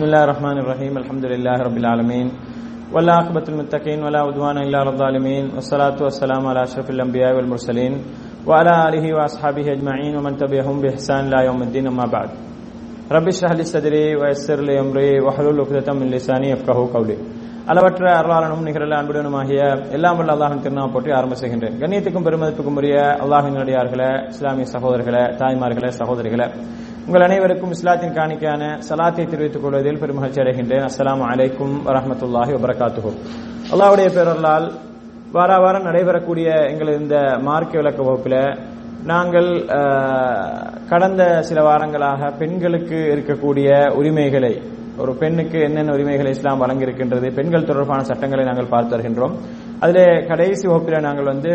بسم الله الرحمن الرحيم الحمد لله رب العالمين والعاقبة المتقين ولا عدوان إلا على الظالمين والصلاة والسلام على أشرف الأنبياء والمرسلين وعلى آله وأصحابه أجمعين ومن تبعهم بإحسان لا يوم الدين أما بعد رب اشرح لي صدري ويسر لي أمري واحلل عقدة من لساني يفقهوا قولي அளவற்ற அருளாளனும் நிகரல அன்புடனுமாகிய எல்லாம் வல்ல அல்லாஹின் திருநாமம் போற்றி ஆரம்ப செய்கின்றேன் கண்ணியத்துக்கும் பெருமதிப்புக்கும் உரிய அல்லாஹின் அடியார்களே இஸ்லாமிய சகோதரர்களே தாய்மார்களே சகோதரிகளே உங்கள் அனைவருக்கும் இஸ்லாத்தின் காணிக்கையான சலாத்தை தெரிவித்துக் கொள்வதில் பெருமகிழ்ச்சி அடைகின்றேன். அஸ்லாம் அலைக்கும் வரமத்துல்லாஹி வபரகாத்துஹு. அல்லாவுடைய பேரர்களால் வார வாரம் நடைபெறக்கூடிய எங்கள் இந்த மார்க்க விளக்க வகுப்பில் நாங்கள் கடந்த சில வாரங்களாக பெண்களுக்கு இருக்கக்கூடிய உரிமைகளை ஒரு பெண்ணுக்கு என்னென்ன உரிமைகளை இஸ்லாம் வழங்கியிருக்கின்றது பெண்கள் தொடர்பான சட்டங்களை நாங்கள் பார்த்து வருகின்றோம். அதில் கடைசி வகுப்பில் நாங்கள் வந்து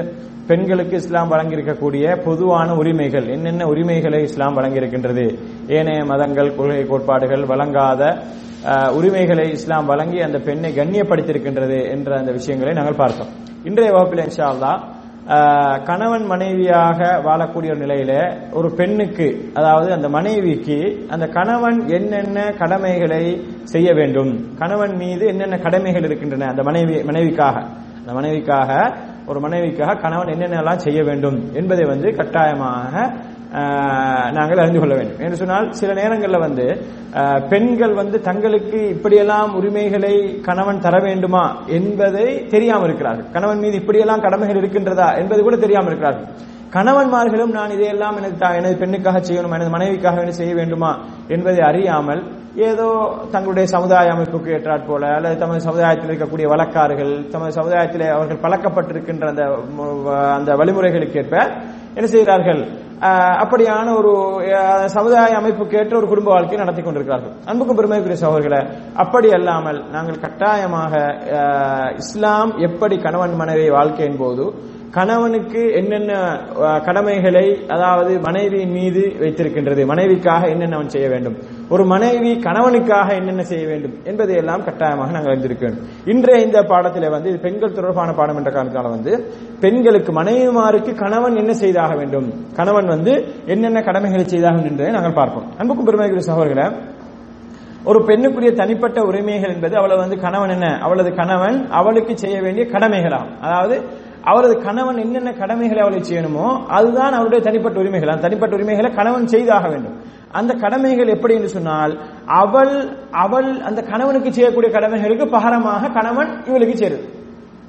பெண்களுக்கு இஸ்லாம் வழங்கியிருக்கக்கூடிய பொதுவான உரிமைகள் என்னென்ன உரிமைகளை இஸ்லாம் வழங்கியிருக்கின்றது? ஏனைய மதங்கள் கொள்கை கோட்பாடுகள் வழங்காத உரிமைகளை இஸ்லாம் வழங்கி அந்த பெண்ணை கண்ணியப்படுத்தியிருக்கின்றது என்ற அந்த விஷயங்களை நாங்கள் பார்த்தோம். இன்றைய வகுப்பில் இன்ஷா அல்லா கணவன் மனைவியாக வாழக்கூடிய ஒரு நிலையில ஒரு பெண்ணுக்கு அதாவது அந்த மனைவிக்கு அந்த கணவன் என்னென்ன கடமைகளை செய்ய வேண்டும்? கணவன் மீது என்னென்ன கடமைகள் இருக்கின்றன அந்த மனைவி மனைவிக்காக? மனைவிக்காக ஒரு மனைவிக்காக கணவன் என்னென்னலாம் செய்ய வேண்டும் என்பதை வந்து கட்டாயமாக நாங்கள் அறிந்து கொள்ள வேண்டும். என்று சொன்னால் சில நேரங்களில் வந்து பெண்கள் வந்து தங்களுக்கு இப்படியெல்லாம் உரிமைகளை கணவன் தர வேண்டுமா என்பதை தெரியாமல் இருக்கிறார்கள். கணவன் மீது இப்படியெல்லாம் கடமைகள் இருக்கின்றதா என்பது கூட தெரியாமல் இருக்கிறார்கள். கணவன்மார்களும் நான் இதையெல்லாம் எனது எனது பெண்ணுக்காக செய்யணும் எனது மனைவிக்காக செய்ய வேண்டுமா என்பதை அறியாமல் ஏதோ தங்களுடைய சமுதாய அமைப்புக்கு ஏற்றாற் போல அல்லது தமது சமுதாயத்தில் இருக்கக்கூடிய வழக்காறுகள் தமது சமுதாயத்தில் அவர்கள் பழக்கப்பட்டிருக்கின்ற அந்த அந்த வழிமுறைகளுக்கு ஏற்ப என்ன செய்கிறார்கள்? அப்படியான ஒரு சமுதாய அமைப்புக்கு ஏற்ற ஒரு குடும்ப வாழ்க்கையை நடத்தி கொண்டிருக்கிறார்கள். அன்புக்கும் பெருமைக்குரிய சகோதரர்களை அப்படி அல்லாமல் நாங்கள் கட்டாயமாக இஸ்லாம் எப்படி கணவன் மனைவி வாழ்க்கையின் போது கணவனுக்கு என்னென்ன கடமைகளை அதாவது மனைவியின் மீது வைத்திருக்கின்றது மனைவிக்காக என்னென்ன அவன் செய்ய வேண்டும் ஒரு மனைவி கணவனுக்காக என்னென்ன செய்ய வேண்டும் என்பதை எல்லாம் கட்டாயமாக நாங்கள் அறிந்திருக்க இன்றைய இந்த பாடத்தில் வந்து இது பெண்கள் தொடர்பான பாடம் என்ற காரணத்தால் வந்து பெண்களுக்கு மனைவிமாருக்கு கணவன் என்ன செய்தாக வேண்டும் கணவன் வந்து என்னென்ன கடமைகளை செய்தாக வேண்டும் என்பதை நாங்கள் பார்ப்போம். அன்புக்கும் பெருமைக்குரிய சகோதரர்களை ஒரு பெண்ணுக்குரிய தனிப்பட்ட உரிமைகள் என்பது அவளை வந்து கணவன் என்ன அவளது கணவன் அவளுக்கு செய்ய வேண்டிய கடமைகளாகும் அதாவது அவரது கணவன் என்னென்ன கடமைகளை அவளை செய்யணுமோ அதுதான் அவருடைய தனிப்பட்ட உரிமைகள். அந்த தனிப்பட்ட உரிமைகளை கணவன் செய்தாக வேண்டும். அந்த கடமைகள் எப்படி என்று சொன்னால் அவள் அவள் அந்த கணவனுக்கு செய்யக்கூடிய கடமைகளுக்கு பகரமாக கணவன் இவளுக்கு சேருது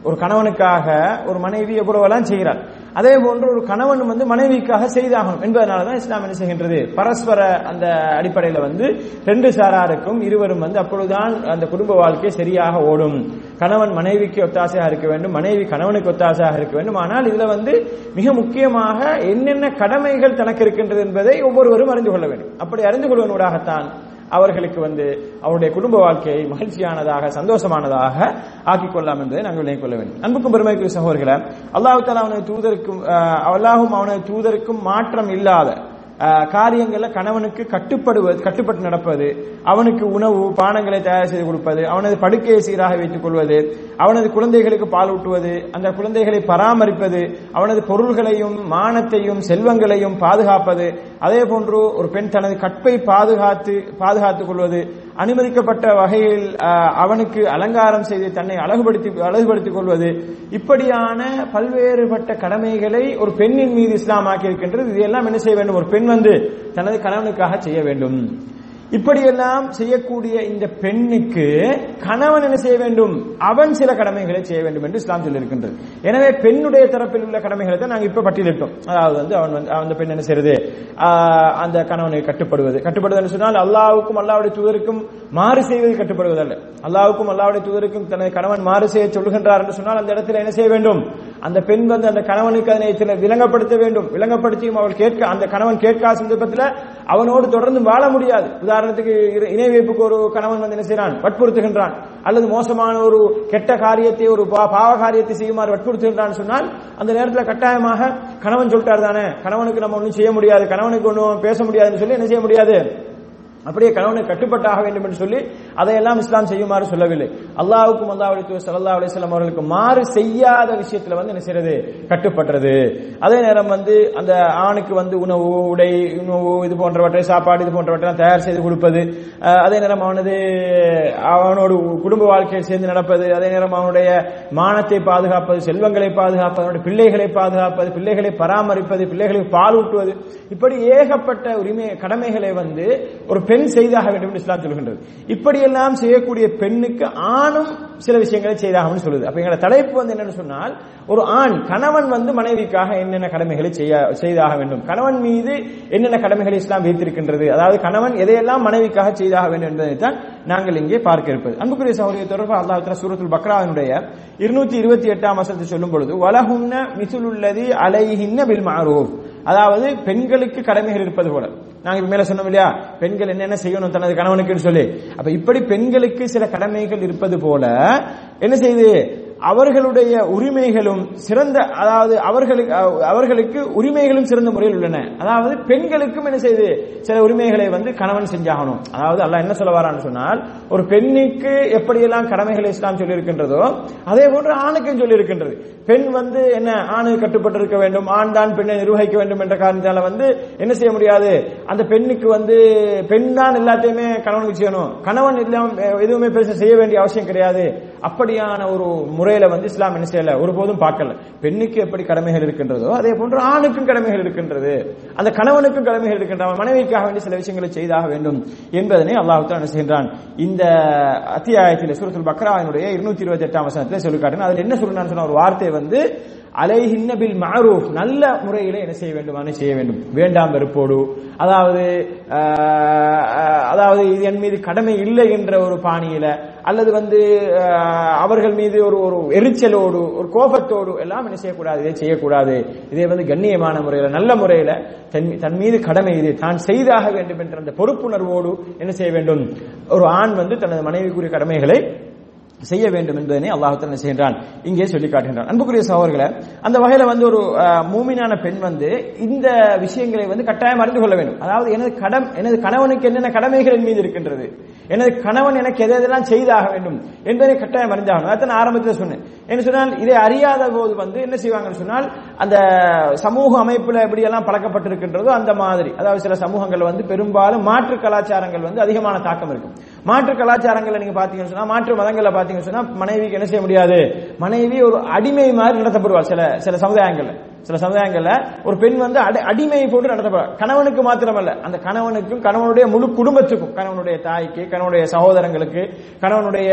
ஒரு கணவனுக்காக ஒரு மனைவி எவ்வளவெல்லாம் செய்கிறார் அதே போன்று ஒரு கணவன் வந்து மனைவிக்காக செய்தாகணும். என்பதனால தான் இஸ்லாம் என்ன செய்கின்றது? பரஸ்பர அந்த அடிப்படையில் வந்து ரெண்டு சாராருக்கும் இருவரும் வந்து அப்பொழுதுதான் அந்த குடும்ப வாழ்க்கை சரியாக ஓடும். கணவன் மனைவிக்கு ஒத்தாசையாக இருக்க வேண்டும். மனைவி கணவனுக்கு ஒத்தாசையாக இருக்க வேண்டும். ஆனால் இதுல வந்து மிக முக்கியமாக என்னென்ன கடமைகள் தனக்கு இருக்கின்றது என்பதை ஒவ்வொருவரும் அறிந்து கொள்ள வேண்டும். அப்படி அறிந்து கொள்வதூடாகத்தான் அவர்களுக்கு வந்து அவருடைய குடும்ப வாழ்க்கையை மகிழ்ச்சியானதாக சந்தோஷமானதாக ஆக்கிக் கொள்ளலாம் என்பதை நாங்கள் விளங்கிக் கொள்ள வேண்டும். அன்புக்கும் பெருமைக்குரிய சகோதரர்களை அல்லாஹு தாலா அவனது தூதருக்கும் அல்லாஹும் அவனது தூதருக்கும் மாற்றம் இல்லாத காரியங்களில் கணவனுக்கு கட்டுப்படுவது கட்டுப்பட்டு நடப்பது அவனுக்கு உணவு பானங்களை தயார் செய்து கொடுப்பது அவனது படுக்கையை சீராக வைத்துக் கொள்வது அவனது குழந்தைகளுக்கு பால் ஊட்டுவது அந்த குழந்தைகளை பராமரிப்பது அவனது பொருள்களையும் மானத்தையும் செல்வங்களையும் பாதுகாப்பது அதே போன்று ஒரு பெண் தனது கற்பை பாதுகாத்து பாதுகாத்துக் கொள்வது அனுமதிக்கப்பட்ட வகையில் அவனுக்கு அலங்காரம் செய்து தன்னை அழகுபடுத்தி அழகுபடுத்திக் கொள்வது. இப்படியான பல்வேறுபட்ட கடமைகளை ஒரு பெண்ணின் மீது இஸ்லாம் ஆக்கி இருக்கின்றது இதையெல்லாம் என்ன செய்ய வேண்டும்? ஒரு பெண் வந்து தனது கணவனுக்காக செய்ய வேண்டும். இப்படியெல்லாம் செய்யக்கூடிய இந்த பெண்ணுக்கு கணவன் என்ன செய்ய வேண்டும்? அவன் சில கடமைகளை செய்ய வேண்டும் என்று இஸ்லாம் சொல்லியிருக்கின்றது. எனவே பெண்ணுடைய தரப்பில் உள்ள கடமைகளை தான் நாங்கள் இப்ப பட்டியலிட்டோம். அதாவது வந்து அவன் வந்து அந்த பெண் என்ன செய்யறது? அந்த கணவனை கட்டுப்படுவது. கட்டுப்படுவது சொன்னால் அல்லாவுக்கும் அல்லாவுடைய தூதருக்கும் மாறு செய்வது கட்டுப்படுவதல்ல. அல்லாவுக்கும் அல்லாவுடைய தூதருக்கும் தனது கணவன் மாறு செய்ய சொல்கின்றார் என்று சொன்னால் அந்த இடத்துல என்ன செய்ய வேண்டும்? அந்த பெண் வந்து அந்த கணவனுக்கு அதனை விளங்கப்படுத்த வேண்டும். விளங்கப்படுத்தியும் அவள் கேட்க அந்த கணவன் கேட்காத சந்தர்ப்பத்தில் அவனோடு தொடர்ந்து வாழ முடியாது. உதாரணத்துக்கு இணை வைப்புக்கு ஒரு கணவன் வந்து என்ன செய்யறான் வற்புறுத்துகின்றான். அல்லது மோசமான ஒரு கெட்ட காரியத்தை ஒரு பாவ காரியத்தை செய்யுமாறு வற்புறுத்துகின்றான் சொன்னால் அந்த நேரத்தில் கட்டாயமாக கணவன் சொல்லிட்டார் தானே கணவனுக்கு நம்ம ஒன்றும் செய்ய முடியாது கணவனுக்கு ஒன்றும் பேச முடியாதுன்னு சொல்லி என்ன செய்ய முடியாது? அப்படியே கணவனுக்கு கட்டுப்பட்டாக வேண்டும் என்று சொல்லி அதையெல்லாம் இஸ்லாம் செய்யுமாறு சொல்லவில்லை. அல்லாவுக்கும் அல்லாஹ் சல்லா அலிஸ்லாம் அவர்களுக்கு மாறு செய்யாத விஷயத்துல வந்து என்ன செய்யறது? கட்டுப்படுறது அதே நேரம் வந்து அந்த ஆணுக்கு வந்து உணவு உடை உணவு இது போன்றவற்றை சாப்பாடு இது போன்றவற்றை தயார் செய்து கொடுப்பது. அதே நேரம் அவனது அவனோட குடும்ப வாழ்க்கையில் சேர்ந்து நடப்பது. அதே நேரம் அவனுடைய மானத்தை பாதுகாப்பது செல்வங்களை பாதுகாப்பது அவனுடைய பிள்ளைகளை பாதுகாப்பது பிள்ளைகளை பராமரிப்பது பிள்ளைகளுக்கு பால் ஊட்டுவது இப்படி ஏகப்பட்ட உரிமை கடமைகளை வந்து ஒரு பெண் செய்தாக வேண்டும் என்று இஸ்லாம் சொல்கின்றது. இப்படியெல்லாம் செய்யக்கூடிய பெண்ணுக்கு ஆணும் சில விஷயங்களை செய்தாக சொல்லுது. அப்ப எங்களோட தலைப்பு வந்து என்னன்னு சொன்னால் ஒரு ஆண் கணவன் வந்து மனைவிக்காக என்னென்ன கடமைகளை செய்ய செய்தாக வேண்டும்? கணவன் மீது என்னென்ன கடமைகளை இஸ்லாம் வைத்திருக்கின்றது? அதாவது கணவன் எதையெல்லாம் மனைவிக்காக செய்தாக வேண்டும் என்பதைத்தான் நாங்கள் இங்கே பார்க்க இருப்பது. அன்புக்குரிய சௌரிய தொடர்பு அல்லாஹ் சூரத்துல் பக்ராவினுடைய இருநூத்தி இருபத்தி எட்டாம் வசத்தை சொல்லும் பொழுது வலகுன்ன மிசுலுள்ளதி அலைஹின்ன பில் மாரூஃப். அதாவது பெண்களுக்கு கடமைகள் இருப்பது போல. நாங்க மேல சொன்னோம் இல்லையா? பெண்கள் என்னென்ன செய்யணும் தனது கணவனுக்கு சொல்லி. அப்ப இப்படி பெண்களுக்கு சில கடமைகள் இருப்பது போல என்ன செய்யுது? அவர்களுடைய உரிமைகளும் சிறந்த அதாவது அவர்களுக்கு அவர்களுக்கு உரிமைகளும் சிறந்த முறையில் உள்ளன. அதாவது பெண்களுக்கும் என்ன செய்து சில உரிமைகளை வந்து கணவன் செஞ்சாகணும். அதாவது அல்லாஹ் என்ன சொல்ல வரான்னு சொன்னால் ஒரு பெண்ணுக்கு எப்படியெல்லாம் கடமைகளை இஸ்லாம் சொல்லியிருக்கின்றதோ அதே போன்று ஆணுக்கும் சொல்லியிருக்கின்றது. பெண் வந்து என்ன ஆணு கட்டுப்பட்டு இருக்க வேண்டும் ஆண் தான் பெண்ணை நிர்வகிக்க வேண்டும் என்ற காரணத்தால வந்து என்ன செய்ய முடியாது? அந்த பெண்ணுக்கு வந்து பெண் தான் எல்லாத்தையுமே கணவனுக்கு செய்யணும். கணவன் எல்லாம் எதுவுமே பேச செய்ய வேண்டிய அவசியம் கிடையாது. அப்படியான ஒரு முறையில வந்து இஸ்லாம் என்ன செய்யல? ஒருபோதும் பார்க்கல. பெண்ணுக்கு எப்படி கடமைகள் இருக்கின்றதோ அதே போன்று ஆணுக்கும் கடமைகள் இருக்கின்றது. அந்த கணவனுக்கும் கடமைகள் இருக்கின்றன மனைவிக்காக வேண்டிய சில விஷயங்களை செய்தாக வேண்டும் என்பதனை அல்லாஹுத்தான் என்ன செய்கின்றான். இந்த அத்தியாயத்தில் சுரத்துல் பக்ராவினுடைய இருநூத்தி இருபத்தி எட்டாம் வசனத்தில் சொல்லி காட்டுங்க அதில் என்ன சொல்லணும்னு சொன்ன ஒரு வார்த்தை வந்து அலைஹின்ன பில் நல்ல முறையில என்ன செய்ய வேண்டுமான செய்ய வேண்டும். வேண்டாம் வெறுப்போடு. அதாவது அதாவது இது என் மீது கடமை இல்லை என்ற ஒரு பாணியில அல்லது வந்து அவர்கள் மீது ஒரு ஒரு எரிச்சலோடு ஒரு கோபத்தோடு எல்லாம் என்ன செய்யக்கூடாது இதை செய்யக்கூடாது. இதை வந்து கண்ணியமான முறையில நல்ல முறையில தன் தன் மீது கடமை இது. தான் செய்தாக வேண்டும் என்ற அந்த பொறுப்புணர்வோடு என்ன செய்ய வேண்டும்? ஒரு ஆண் வந்து தனது மனைவிக்குரிய கடமைகளை செய்ய வேண்டும் என்பதனை அல்லாஹ் செய்கின்றான்? இங்கே சொல்லி காட்டுகின்றான். அன்புக்குரிய சகோதரர்களை அந்த வகையில வந்து ஒரு மூமினான பெண் வந்து இந்த விஷயங்களை வந்து கட்டாயம் அறிந்து கொள்ள வேண்டும். அதாவது எனது கடம் எனது கணவனுக்கு என்னென்ன கடமைகள் என் மீது இருக்கின்றது? எனது கணவன் எனக்கு எதை எதெல்லாம் செய்தாக வேண்டும் என்பதை கட்டாயம் அறிந்தாகணும் அதான் நான் ஆரம்பத்தில் சொன்னேன். என்ன சொன்னால் இதை அறியாத போது வந்து என்ன செய்வாங்கன்னு சொன்னால் அந்த சமூக அமைப்புல எப்படியெல்லாம் பழக்கப்பட்டிருக்கின்றதோ அந்த மாதிரி அதாவது சில சமூகங்கள் வந்து பெரும்பாலும் மாற்று கலாச்சாரங்கள் வந்து அதிகமான தாக்கம் இருக்கும். மாற்று கலாச்சாரங்களை நீங்க பாத்தீங்கன்னு சொன்னா மாற்று மதங்களை பாத்தீங்கன்னு சொன்னா மனைவிக்கு என்ன செய்ய முடியாது? மனைவி ஒரு அடிமை மாதிரி நடத்தப்படுவார் சில சில சமுதாயங்கள்ல. சில சமுதாயங்கள்ல ஒரு பெண் வந்து அடிமையை போட்டு நடத்தப்படுவார் கணவனுக்கு மாத்திரமல்ல. அந்த கணவனுக்கும் கணவனுடைய முழு குடும்பத்துக்கும் கணவனுடைய தாய்க்கு கணவனுடைய சகோதரங்களுக்கு கணவனுடைய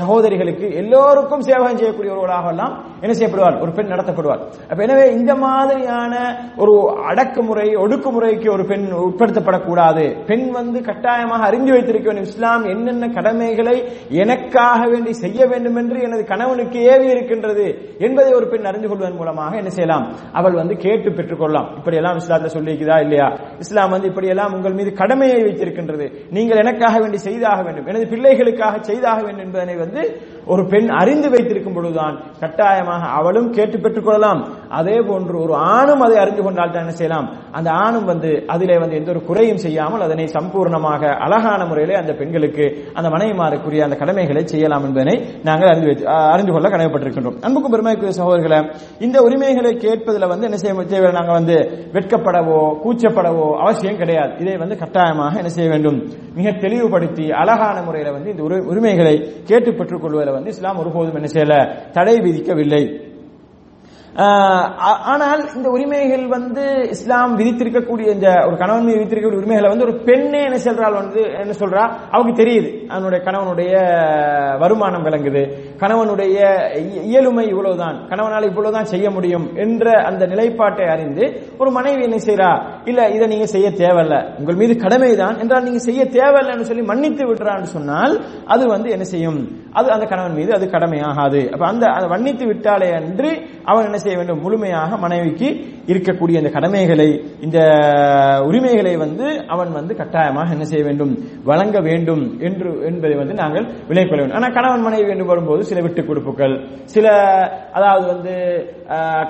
சகோதரிகளுக்கு எல்லோருக்கும் சேவகம் செய்யக்கூடியவர்களாக எல்லாம் என்ன செய்யப்படுவார் ஒரு பெண் நடத்தப்படுவார் அப்ப எனவே இந்த மாதிரியான ஒரு அடக்குமுறை ஒடுக்குமுறைக்கு ஒரு பெண் உட்படுத்தப்படக்கூடாது. பெண் வந்து கட்டாயமாக அறிந்து வைத்திருக்க வேண்டும். இஸ்லாம் என்னென்ன கடமைகளை எனக்காக வேண்டி செய்ய வேண்டும் என்று எனது கணவனுக்கு ஏவி இருக்கின்றது என்பதை ஒரு பெண் அறிந்து கொள்வதன் மூலமாக என்ன செய்யலாம்? அவள் வந்து கேட்டு பெற்றுக்கொள்ளலாம். இப்படி எல்லாம் இஸ்லாத்துல சொல்லிக்குதா இல்லையா? இஸ்லாம் வந்து இப்படி எல்லாம் உங்கள் மீது கடமையை வைத்திருக்கின்றது. நீங்கள் எனக்காக வேண்டி செய்தாக வேண்டும். எனது பிள்ளைகளுக்காக செய்தாக வேண்டும் என்பதனை வந்து ஒரு பெண் அறிந்து வைத்திருக்கும் பொழுதுதான் கட்டாயமாக அவளும் கேட்டு பெற்றுக்கொள்ளலாம். அதே போன்று ஒரு ஆணும் அதை அறிந்து கொண்டால் தான் என்ன செய்யலாம்? அந்த ஆணும் வந்து அதிலே வந்து எந்த ஒரு குறையும் செய்யாமல் அதனை சம்பூர்ணமாக அழகான முறையிலே அந்த பெண்களுக்கு அந்த மனைவிமாருக்குரிய அந்த கடமைகளை செய்யலாம் என்பதனை நாங்கள் அறிந்து அறிந்து கொள்ள கடமைப்பட்டிருக்கின்றோம். அன்புக்கும் பெருமைக்குரிய சகோதரர்களை இந்த உரிமைகளை கேட்பதில் வந்து என்ன செய்ய தேவை நாங்கள் வந்து வெட்கப்படவோ கூச்சப்படவோ அவசியம் கிடையாது. இதை வந்து கட்டாயமாக என்ன செய்ய வேண்டும்? மிக தெளிவுபடுத்தி அழகான முறையில வந்து இந்த உரி- உரிமைகளை கேட்டு பெற்றுக் கொள்வதில் வந்து இஸ்லாம் ஒருபோதும் என்ன செய்யல தடை விதிக்கவில்லை. ஆனால் இந்த உரிமைகள் வந்து இஸ்லாம் விதித்திருக்கக்கூடிய இந்த ஒரு கணவன் மீது விதித்திருக்கக்கூடிய உரிமைகளை வந்து ஒரு பெண்ணே என்ன சொல்றாள் வந்து என்ன சொல்றா? அவங்க தெரியுது. அவனுடைய கணவனுடைய வருமானம் விளங்குது. கணவனுடைய இயலுமை இவ்வளவுதான். கணவனால் இவ்வளவுதான் செய்ய முடியும் என்ற அந்த நிலைப்பாட்டை அறிந்து ஒரு மனைவி என்ன செய்யறா இல்ல இதை நீங்க செய்ய தேவையில்ல. உங்கள் மீது கடமைதான். என்றால் நீங்க செய்ய தேவையில்லைன்னு சொல்லி மன்னித்து விடுறான்னு சொன்னால் அது வந்து என்ன செய்யும்? அது அந்த கணவன் மீது அது கடமையாகாது. அப்ப அந்த அதை மன்னித்து விட்டாலே அன்று அவன் என்ன செய்ய வேண்டும்? முழுமையாக மனைவிக்கு இருக்கக்கூடிய அந்த கடமைகளை இந்த உரிமைகளை வந்து அவன் வந்து கட்டாயமாக என்ன செய்ய வேண்டும்? வழங்க வேண்டும் என்று என்பதை வந்து நாங்கள் விலைக்கொள்ள வேண்டும். ஆனா கணவன் மனைவி என்று வரும்போது சில விட்டுக் கொடுப்புகள் சில அதாவது வந்து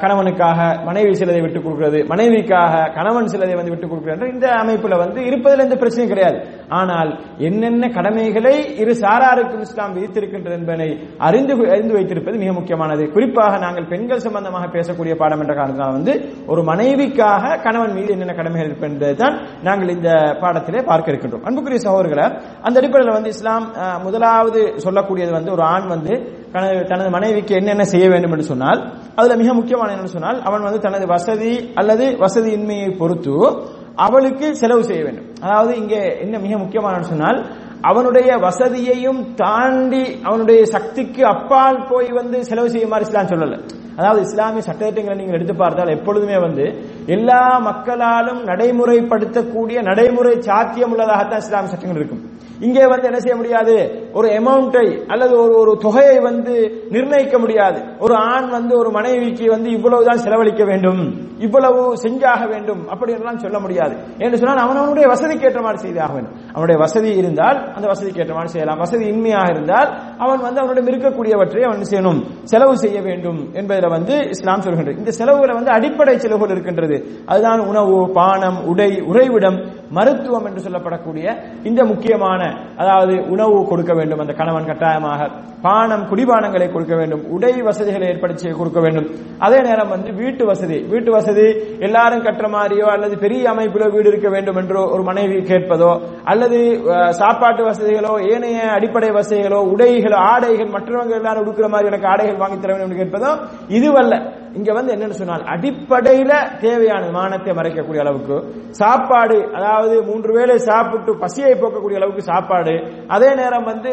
கணவனுக்காக மனைவி சிலதை விட்டுக் கொடுக்கிறது மனைவிக்காக கணவன் சிலதை வந்து விட்டுக் கொடுக்கிறது இந்த அமைப்புல வந்து இருப்பதில் எந்த பிரச்சனையும் கிடையாது. ஆனால் என்னென்ன கடமைகளை இரு சாராருக்கும் இஸ்லாம் இருக்கின்றது என்பதை அறிந்து அறிந்து வைத்திருப்பது மிக முக்கியமானது. குறிப்பாக நாங்கள் பெண்கள் சம்பந்தமாக பேசக்கூடிய பாடம் என்ற காரணத்தால் வந்து ஒரு மனைவிக்காக கணவன் மீது என்னென்ன கடமைகள் இருப்பது என்பதை தான் நாங்கள் இந்த பாடத்திலே பார்க்க இருக்கின்றோம். அன்புக்குரிய சகோதரர்களை அந்த அடிப்படையில் வந்து இஸ்லாம் முதலாவது சொல்லக்கூடியது வந்து ஒரு ஆண் வந்து தனது தனது மனைவிக்கு என்னென்ன செய்ய வேண்டும் என்று சொன்னால் அதுல மிக முக்கியமான என்னன்னு சொன்னால் அவன் வந்து தனது வசதி அல்லது வசதியின்மையை பொறுத்து அவளுக்கு செலவு செய்ய வேண்டும். அதாவது இங்கே என்ன மிக முக்கியமான சொன்னால் அவனுடைய வசதியையும் தாண்டி அவனுடைய சக்திக்கு அப்பால் போய் வந்து செலவு செய்யுமாறு இஸ்லாம் சொல்லல. அதாவது இஸ்லாமிய சட்டத்திட்டங்களை நீங்கள் எடுத்து பார்த்தால் எப்பொழுதுமே வந்து எல்லா மக்களாலும் நடைமுறைப்படுத்தக்கூடிய நடைமுறை சாத்தியம் உள்ளதாகத்தான் இஸ்லாமிய சட்டங்கள் இருக்கும். இங்கே வந்து என்ன செய்ய முடியாது? ஒரு அமௌண்ட்டை அல்லது ஒரு ஒரு தொகையை வந்து நிர்ணயிக்க முடியாது. ஒரு ஆண் வந்து ஒரு மனைவிக்கு வந்து இவ்வளவுதான் செலவழிக்க வேண்டும். இவ்வளவு செஞ்சாக வேண்டும். அப்படி எல்லாம் சொல்ல முடியாது. என்று சொன்னால் அவனவனுடைய வசதிக்கு ஏற்ற மாதிரி செய்தாக வேண்டும். அவனுடைய வசதி இருந்தால் அந்த வசதிக்கு ஏற்ற மாதிரி செய்யலாம். வசதி இன்மையாக இருந்தால் அவன் வந்து அவனிடம் இருக்கக்கூடியவற்றை அவன் செய்யணும்? செலவு செய்ய வேண்டும் என்பதில் வந்து இஸ்லாம் சொல்கின்றது. இந்த செலவுகளை வந்து அடிப்படை செலவுகள் இருக்கின்றது. அதுதான் உணவு பானம் உடை உறைவிடம் மருத்துவம் என்று சொல்லப்படக்கூடிய இந்த முக்கியமான அதாவது உணவு கொடுக்க வேண்டும் அந்த கணவன் கட்டாயமாக. பானம் குடிபானங்களை கொடுக்க வேண்டும். உடை வசதிகளை ஏற்படுத்தி கொடுக்க வேண்டும். அதே நேரம் வந்து வீட்டு வசதி. வீட்டு வசதி எல்லாரும் கட்டுற மாதிரியோ அல்லது பெரிய அமைப்பிலோ வீடு இருக்க வேண்டும் என்றோ ஒரு மனைவி கேட்பதோ அல்லது சாப்பாட்டு வசதிகளோ ஏனைய அடிப்படை வசதிகளோ உடைகளோ ஆடைகள் மற்றவங்க எல்லாரும் உடுக்கிற மாதிரி எனக்கு ஆடைகள் வாங்கி தர வேண்டும் என்று கேட்பதோ இதுவல்ல. இங்க வந்து என்னன்னு சொன்னால் அடிப்படையில தேவையான மானத்தை மறைக்கக்கூடிய அளவுக்கு சாப்பாடு அதாவது மூன்று வேளை சாப்பிட்டு பசியை போக்கக்கூடிய அளவுக்கு சாப்பாடு அதே நேரம் வந்து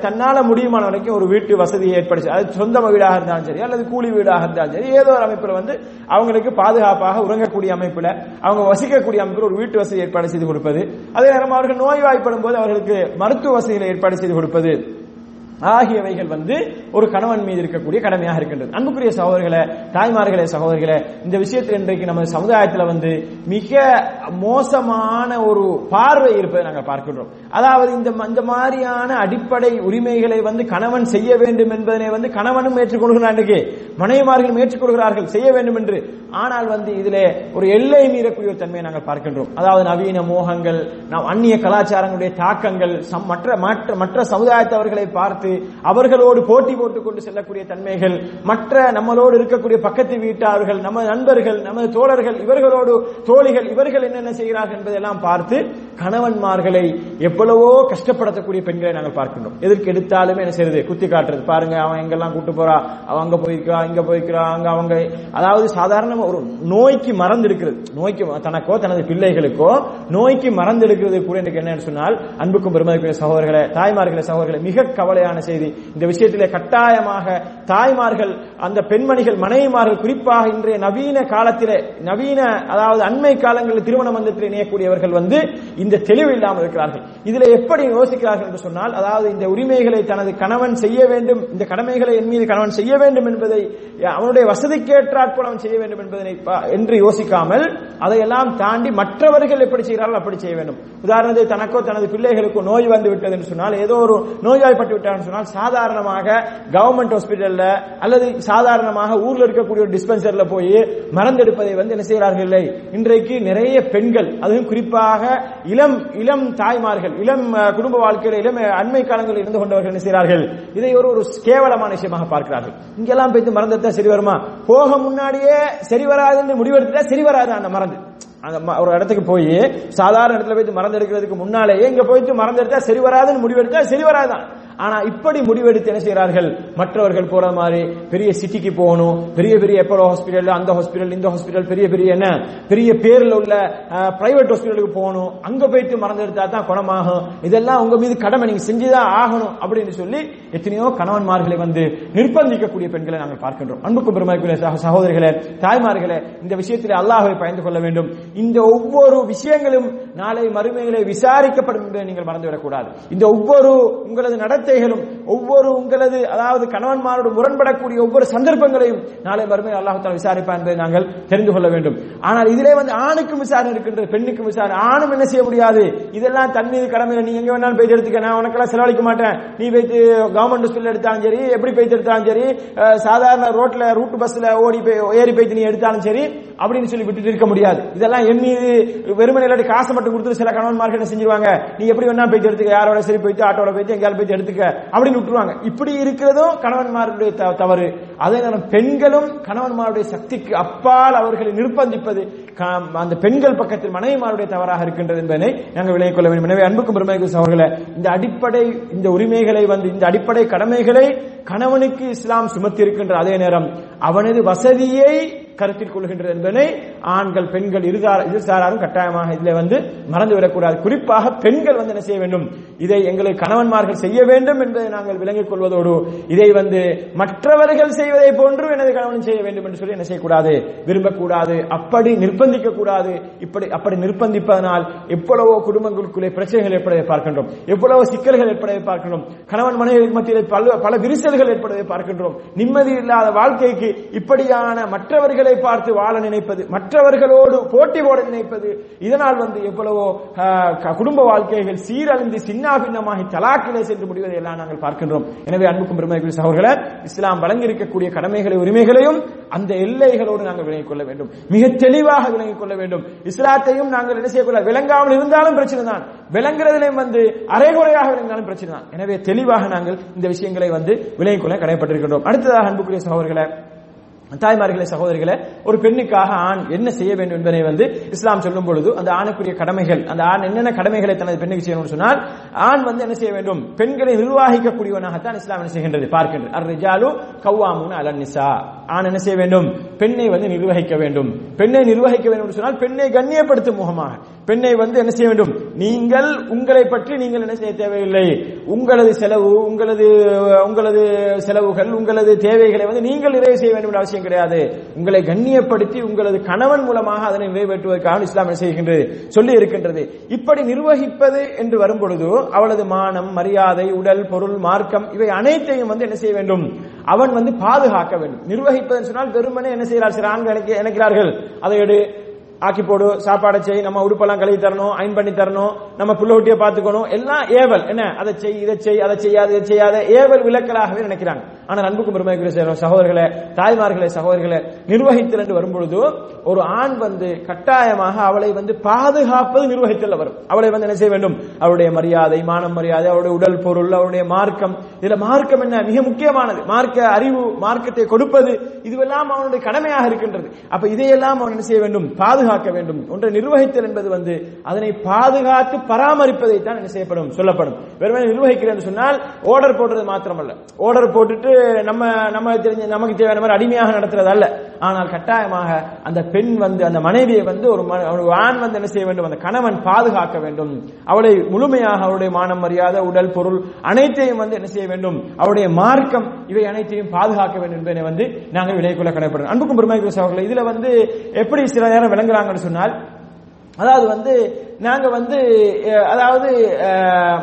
தன்னால முடியுமான வரைக்கும் ஒரு வீட்டு வசதியை ஏற்படுச்சு அது சொந்த வீடாக இருந்தாலும் சரி அல்லது கூலி வீடாக இருந்தாலும் சரி ஏதோ ஒரு அமைப்பில் வந்து அவங்களுக்கு பாதுகாப்பாக உறங்கக்கூடிய அமைப்பில் அவங்க வசிக்கக்கூடிய அமைப்பில் ஒரு வீட்டு வசதி ஏற்பாடு செய்து கொடுப்பது. அதே நேரம் அவர்கள் நோய்வாய்ப்படும் போது அவர்களுக்கு மருத்துவ வசதிகளை ஏற்பாடு செய்து கொடுப்பது. ஆகியவைகள் வந்து ஒரு கணவன் மீது இருக்கக்கூடிய கடமையாக இருக்கின்றது. அன்புக்குரிய சகோதரர்களே தாய்மார்களே சகோதரர்களே இந்த விஷயத்தில் இன்றைக்கு நம்ம சமுதாயத்தில் வந்து மிக மோசமான ஒரு பார்வை இருப்பதை நாங்கள் பார்க்கின்றோம். அதாவது இந்த இந்த மாதிரியான அடிப்படை உரிமைகளை வந்து கணவன் செய்ய வேண்டும் என்பதனை வந்து கணவனும் ஏற்றுக்கொள்கிறான் இன்றைக்கு மனைவிமார்களும் ஏற்றுக்கொள்கிறார்கள் செய்ய வேண்டும் என்று. ஆனால் வந்து இதிலே ஒரு எல்லை மீறக்கூடிய ஒரு தன்மையை நாங்கள் பார்க்கின்றோம். அதாவது நவீன மோகங்கள் நாம் அந்நிய கலாச்சாரங்களுடைய தாக்கங்கள் மற்ற மற்ற மற்ற சமுதாயத்தவர்களை பார்த்து அவர்களோடு போட்டி போட்டுக் கொண்டு செல்லக்கூடிய தன்மைகள் மற்ற நம்மளோடு இருக்கக்கூடிய பக்கத்து வீட்டார்கள் நமது நண்பர்கள் நமது தோழர்கள் இவர்களோடு தோழிகள் இவர்கள் என்னென்ன செய்கிறார்கள் என்பதெல்லாம் பார்த்து கணவன்மார்களை எவ்வளவோ கஷ்டப்படுத்தக்கூடிய பெண்களை நாங்கள் பார்க்கின்றோம். எதற்கு எடுத்தாலுமே என்ன செய்யறது குத்தி காட்டுறது. பாருங்க அவன் எங்கெல்லாம் கூட்டு போறா? அவன் அங்க போயிருக்கா இங்க போயிருக்கிறா அங்க அவங்க அதாவது சாதாரண ஒரு நோய்க்கு மறந்து இருக்கிறது நோய்க்கு தனக்கோ தனது பிள்ளைகளுக்கோ நோய்க்கு மறந்து எடுக்கிறது கூட எனக்கு என்னன்னு சொன்னால் அன்புக்கும் பெருமதிக்குரிய சகோதரர்களை தாய்மார்களை சகோதரர்களை மிக கவலையான செய்தி. இந்த விஷயத்திலே கட்டாயமாக தாய்மார்கள் அந்த பெண்மணிகள் மனைவிமார்கள் குறிப்பாக இன்றைய நவீன காலத்திலே நவீன அதாவது அண்மை காலங்களில் திருமண மந்தத்தில் இணையக்கூடியவர்கள் வந்து இந்த தெளிவு இல்லாமல் இருக்கிறார்கள். இதுல எப்படி யோசிக்கிறார்கள் என்று சொன்னால் அதாவது இந்த உரிமைகளை தனது கணவன் செய்ய வேண்டும் இந்த கடமைகளை என் மீது கணவன் செய்ய வேண்டும் என்பதை அவனுடைய வசதிக்கேற்றாற்போல் அவன் செய்ய வேண்டும் என்பதனை என்று யோசிக்காமல் அதையெல்லாம் தாண்டி மற்றவர்கள் எப்படி செய்கிறார்கள் அப்படி செய்ய வேண்டும். உதாரணத்துக்கு தனக்கோ தனது பிள்ளைகளுக்கோ நோய் வந்து விட்டது என்று சொன்னால் ஏதோ ஒரு நோய்வாய்ப்பட்டு விட்டார்னு சொன்னால் சாதாரணமாக கவர்மெண்ட் ஹாஸ்பிட்டல்ல அல்லது சாதாரணமாக ஊர்ல இருக்கக்கூடிய ஒரு டிஸ்பென்சர்ல போய் மறந்தெடுப்பதை வந்து என்ன செய்கிறார்கள் இல்லை? இன்றைக்கு நிறைய பெண்கள் அதுவும் குறிப்பாக இளம் இளம் தாய்மார்கள் இளம் குடும்ப வாழ்க்கையில இளம் அண்மை காலங்களில் இருந்து கொண்டவர்கள் என்ன செய்கிறார்கள்? இதை ஒரு ஒரு கேவலமான விஷயமாக பார்க்கிறார்கள். இங்கெல்லாம் போயிட்டு மறந்துட்டா சரி வருமா? போக முன்னாடியே சரி வராதுன்னு முடிவெடுத்தா சரி வராது அந்த மறந்து. அந்த ம- ஒரு இடத்துக்கு போய் சாதாரண இடத்துல போயிட்டு மறந்து எடுக்கிறதுக்கு முன்னாலேயே இங்க போயிட்டு மறந்து எடுத்தா சரி வராதுன்னு முடிவெடுத்தா சரி வராதுதான் ஆனா இப்படி முடிவெடுத்து என்ன செய்கிறார்கள்? மற்றவர்கள் போற மாதிரி பெரிய சிட்டிக்கு போகணும். பெரிய பெரிய எப்போ ஹாஸ்பிட்டல் அந்த ஹாஸ்பிட்டல் இந்த ஹாஸ்பிட்டல் பெரிய பெரிய என்ன? பெரிய பேர்ல உள்ள பிரைவேட் ஹாஸ்பிட்டலுக்கு போகணும். அங்க போயிட்டு மறந்து எடுத்தா தான் குணமாகும். இதெல்லாம் உங்க மீது கடமை. நீங்க செஞ்சுதான் ஆகணும் அப்படின்னு சொல்லி எத்தனையோ கணவன்மார்களை வந்து நிர்பந்திக்கக்கூடிய பெண்களை நாங்கள் பார்க்கின்றோம். அன்புக்கும் பெருமைக்குரிய சக- சகோதரிகளே தாய்மார்களே இந்த விஷயத்தில் அல்லாஹை பயந்து கொள்ள வேண்டும். இந்த ஒவ்வொரு விஷயங்களும் நாளை மறுமையிலே விசாரிக்கப்படும் என்பதை நீங்கள் மறந்துவிடக்கூடாது. இந்த ஒவ்வொரு உங்களது நடத்தைகளும் ஒவ்வொரு உங்களது அதாவது கணவன்மாரோடு முரண்படக்கூடிய ஒவ்வொரு சந்தர்ப்பங்களையும் நாளை மறுமையில் அல்லாஹ் விசாரிப்பார் என்பதை நாங்கள் தெரிந்து கொள்ள வேண்டும். ஆனால் இதிலே வந்து ஆணுக்கும் விசாரணை இருக்கின்றது பெண்ணுக்கும் விசாரணை. ஆணும் என்ன செய்ய முடியாது? இதெல்லாம் தன் மீது நீ எங்க வேணாலும் போயிட்டு எடுத்துக்க நான் உனக்கெல்லாம் செலவழிக்க மாட்டேன். நீ பேச்சு கவர்மெண்ட் ஸ்கூல்ல எடுத்தாலும் சரி எப்படி பேச்சு எடுத்தாலும் சரி சாதாரண ரோட்ல ரூட் பஸ்ல ஓடி போய் ஏறி போயிட்டு நீ எடுத்தாலும் சரி அப்படின்னு சொல்லி விட்டுட்டு இருக்க முடியாது. இதெல்லாம் என் மீது வெறுமனை காசு காசை மட்டும் கொடுத்து கொடுத்துட்டு சில கணவன்மார்கள் என்ன செஞ்சிருவாங்க? நீ எப்படி வேணா போயிட்டு எடுத்துக்க யாரோட சரி போயிட்டு ஆட்டோட போயிட்டு எங்கேயாவது போயிட்டு எடுத்துக்க. அப்படின்னு விட்டுருவாங்க. இப்படி இருக்கிறதும் கணவன்மாருடைய தவறு. அதே நேரம் பெண்களும் கணவன்மாருடைய சக்திக்கு அப்பால் அவர்களை நிர்பந்திப்பது க- அந்த பெண்கள் பக்கத்தில் மனைவிமாருடைய தவறாக இருக்கின்றது என்பதை நாங்கள் விலகிக் கொள்ள வேண்டும். எனவே அன்புக்கும் பெருமைக்கும் அவர்களை இந்த அடிப்படை இந்த உரிமைகளை வந்து இந்த அடிப்படை கடமைகளை கணவனுக்கு இஸ்லாம் சுமத்தி இருக்கின்ற அதே நேரம் அவனது வசதியை கருத்தில் கொள்கின்றது என்பதை ஆண்கள் பெண்கள் இருதார இருசாராரும் கட்டாயமாக இதில் வந்து மறந்துவிடக்கூடாது. குறிப்பாக பெண்கள் வந்து என்ன செய்ய வேண்டும்? இதை எங்களை கணவன்மார்கள் செய்ய வேண்டும் என்பதை நாங்கள் விளங்கிக் கொள்வதோடு இதை வந்து மற்றவர்கள் செய்வதை போன்று எனது கணவன் செய்ய வேண்டும் என்று சொல்லி என்ன செய்யக்கூடாது? விரும்பக்கூடாது. அப்படி நிர்பந்திக்க கூடாது இப்படி அப்படி நிர்பந்திப்பதனால் எவ்வளவோ குடும்பங்களுக்குள்ளே பிரச்சனைகள் ஏற்படுவதை பார்க்கின்றோம். எவ்வளவோ சிக்கல்கள் ஏற்படுவதை பார்க்கின்றோம். கணவன் மனைவி மத்தியில் பல பல விரிசல்கள் ஏற்படுவதை பார்க்கின்றோம். நிம்மதி இல்லாத வாழ்க்கைக்கு இப்படியான மற்றவர்கள் பார்த்து வாழ நினைப்பது மற்றவர்களோடு போட்டி போட நினைப்பது இதனால் வந்து எவ்வளவோ குடும்ப வாழ்க்கைகள் சீரழிந்து சின்னாபின்னமாகி தலாக்கிலே சென்று முடிவதை எல்லாம் நாங்கள் பார்க்கின்றோம். எனவே அன்புக்கும் பெருமைக்குரிய சகோதரர்களே இஸ்லாம் வழங்கியிருக்கக்கூடிய கடமைகளை உரிமைகளையும் அந்த எல்லைகளோடு நாங்கள் விளங்கிக் கொள்ள வேண்டும். மிக தெளிவாக விளங்கிக் கொள்ள வேண்டும். இஸ்லாத்தையும் நாங்கள் என்ன செய்யக்கூடாது? விளங்காமல் இருந்தாலும் பிரச்சனை தான். விளங்குறதிலையும் வந்து அரைகுறையாக விளங்கினாலும் பிரச்சனை தான். எனவே தெளிவாக நாங்கள் இந்த விஷயங்களை வந்து விளங்கிக் கொள்ள கடைப்பட்டிருக்கின்றோம் அடுத்ததாக அன்புக்குரிய சகோதரர்களை தாய்மார்களே சகோதரிகளை ஒரு பெண்ணுக்காக ஆண் என்ன செய்ய வேண்டும் என்பதை வந்து இஸ்லாம் சொல்லும் பொழுது அந்த ஆணுக்குரிய கடமைகள் அந்த ஆண் என்னென்ன கடமைகளை தனது பெண்ணுக்கு செய்யணும்னு சொன்னால் ஆண் வந்து என்ன செய்ய வேண்டும்? பெண்களை நிர்வாகிக்கக்கூடியவனாகத்தான் இஸ்லாம் என்ன செய்கின்றது பார்க்கின்றது. அர் ரிஜாலு கவ்வாமுன் அலன் நிசா. ஆண் என்ன செய்ய வேண்டும்? பெண்ணை வந்து நிர்வகிக்க வேண்டும். பெண்ணை நிர்வகிக்க வேண்டும் என்று சொன்னால் பெண்ணை கண்ணியப்படுத்தும் முகமாக. பெண்ணை வந்து என்ன செய்ய வேண்டும்? நீங்கள் உங்களை பற்றி நீங்கள் என்ன செய்ய தேவையில்லை. உங்களது செலவு உங்களது உங்களது செலவுகள் உங்களது தேவைகளை வந்து நீங்கள் நிறைவு செய்ய வேண்டும் அவசியம் அவசியம் கிடையாது. உங்களை கண்ணியப்படுத்தி உங்களது கணவன் மூலமாக அதனை நிறைவேற்றுவதற்காக இஸ்லாம் என்ன செய்கின்றது? சொல்லி இருக்கின்றது. இப்படி நிர்வகிப்பது என்று வரும் பொழுது அவளது மானம் மரியாதை உடல் பொருள் மார்க்கம் இவை அனைத்தையும் வந்து என்ன செய்ய வேண்டும்? அவன் வந்து பாதுகாக்க வேண்டும். நிர்வகிப்பதன் சொன்னால் வெறுமனே என்ன செய்கிறார்? சில ஆண்கள் நினைக்கிறார்கள் அதை எடு ஆக்கி போடு சாப்பாடை செய் நம்ம உடுப்பெல்லாம் கழுவி தரணும் அயன் பண்ணி தரணும் நம்ம புள்ள பார்த்துக்கணும். எல்லாம் ஏவல். என்ன? அதை செய் இதை செய் அதை செய்யாது இதை செய்யாத ஏவல் விளக்கலாகவே நினைக்கிறாங்க. ஆனால் அன்புக்கும் பெருமைக்குரிய சகோ- சகோதரர்களே தாய்மார்களே சகோதரர்களே நிர்வகித்தல் என்று வரும்பொழுது ஒரு ஆண் வந்து கட்டாயமாக அவளை வந்து பாதுகாப்பது நிர்வகித்தல் வரும் அவளை வந்து என்ன செய்ய வேண்டும்? அவருடைய மரியாதை மானம் மரியாதை அவருடைய உடல் பொருள் அவருடைய மார்க்கம். இதுல மார்க்கம் என்ன? மிக முக்கியமானது. மார்க்க அறிவு மார்க்கத்தை கொடுப்பது இதுவெல்லாம் அவனுடைய கடமையாக இருக்கின்றது. அப்ப இதையெல்லாம் அவன் என்ன செய்ய வேண்டும்? பாதுகாக்க வேண்டும். ஒன்றை நிர்வகித்தல் என்பது வந்து அதனை பாதுகாத்து பராமரிப்பதை தான் என்ன செய்யப்படும்? சொல்லப்படும். வெறுமனே நிர்வகிக்கிறேன் சொன்னால் ஆர்டர் போடுறது மாத்திரமல்ல. ஆர்டர் போட்டுட்டு நம்ம நம்ம தெரிஞ்ச நமக்கு தேவையான மாதிரி அடிமையாக நடத்துறது அல்ல. ஆனால் கட்டாயமாக அந்த பெண் வந்து அந்த மனைவியை வந்து ஒரு ஒரு ஆண் வந்து என்ன செய்ய வேண்டும்? அந்த கணவன் பாதுகாக்க வேண்டும். அவளை முழுமையாக அவருடைய மானம் மரியாதை உடல் பொருள் அனைத்தையும் வந்து என்ன செய்ய வேண்டும்? அவருடைய மார்க்கம் இவை அனைத்தையும் பாதுகாக்க வேண்டும் என்பதை வந்து நாங்கள் விலைக்குள்ள கடைப்படுறோம் அன்புக்கும் பெருமை அவர்கள் இதுல வந்து எப்படி சில நேரம் விளங்குறாங்கன்னு சொன்னால் அதாவது வந்து நாங்க வந்து அதாவது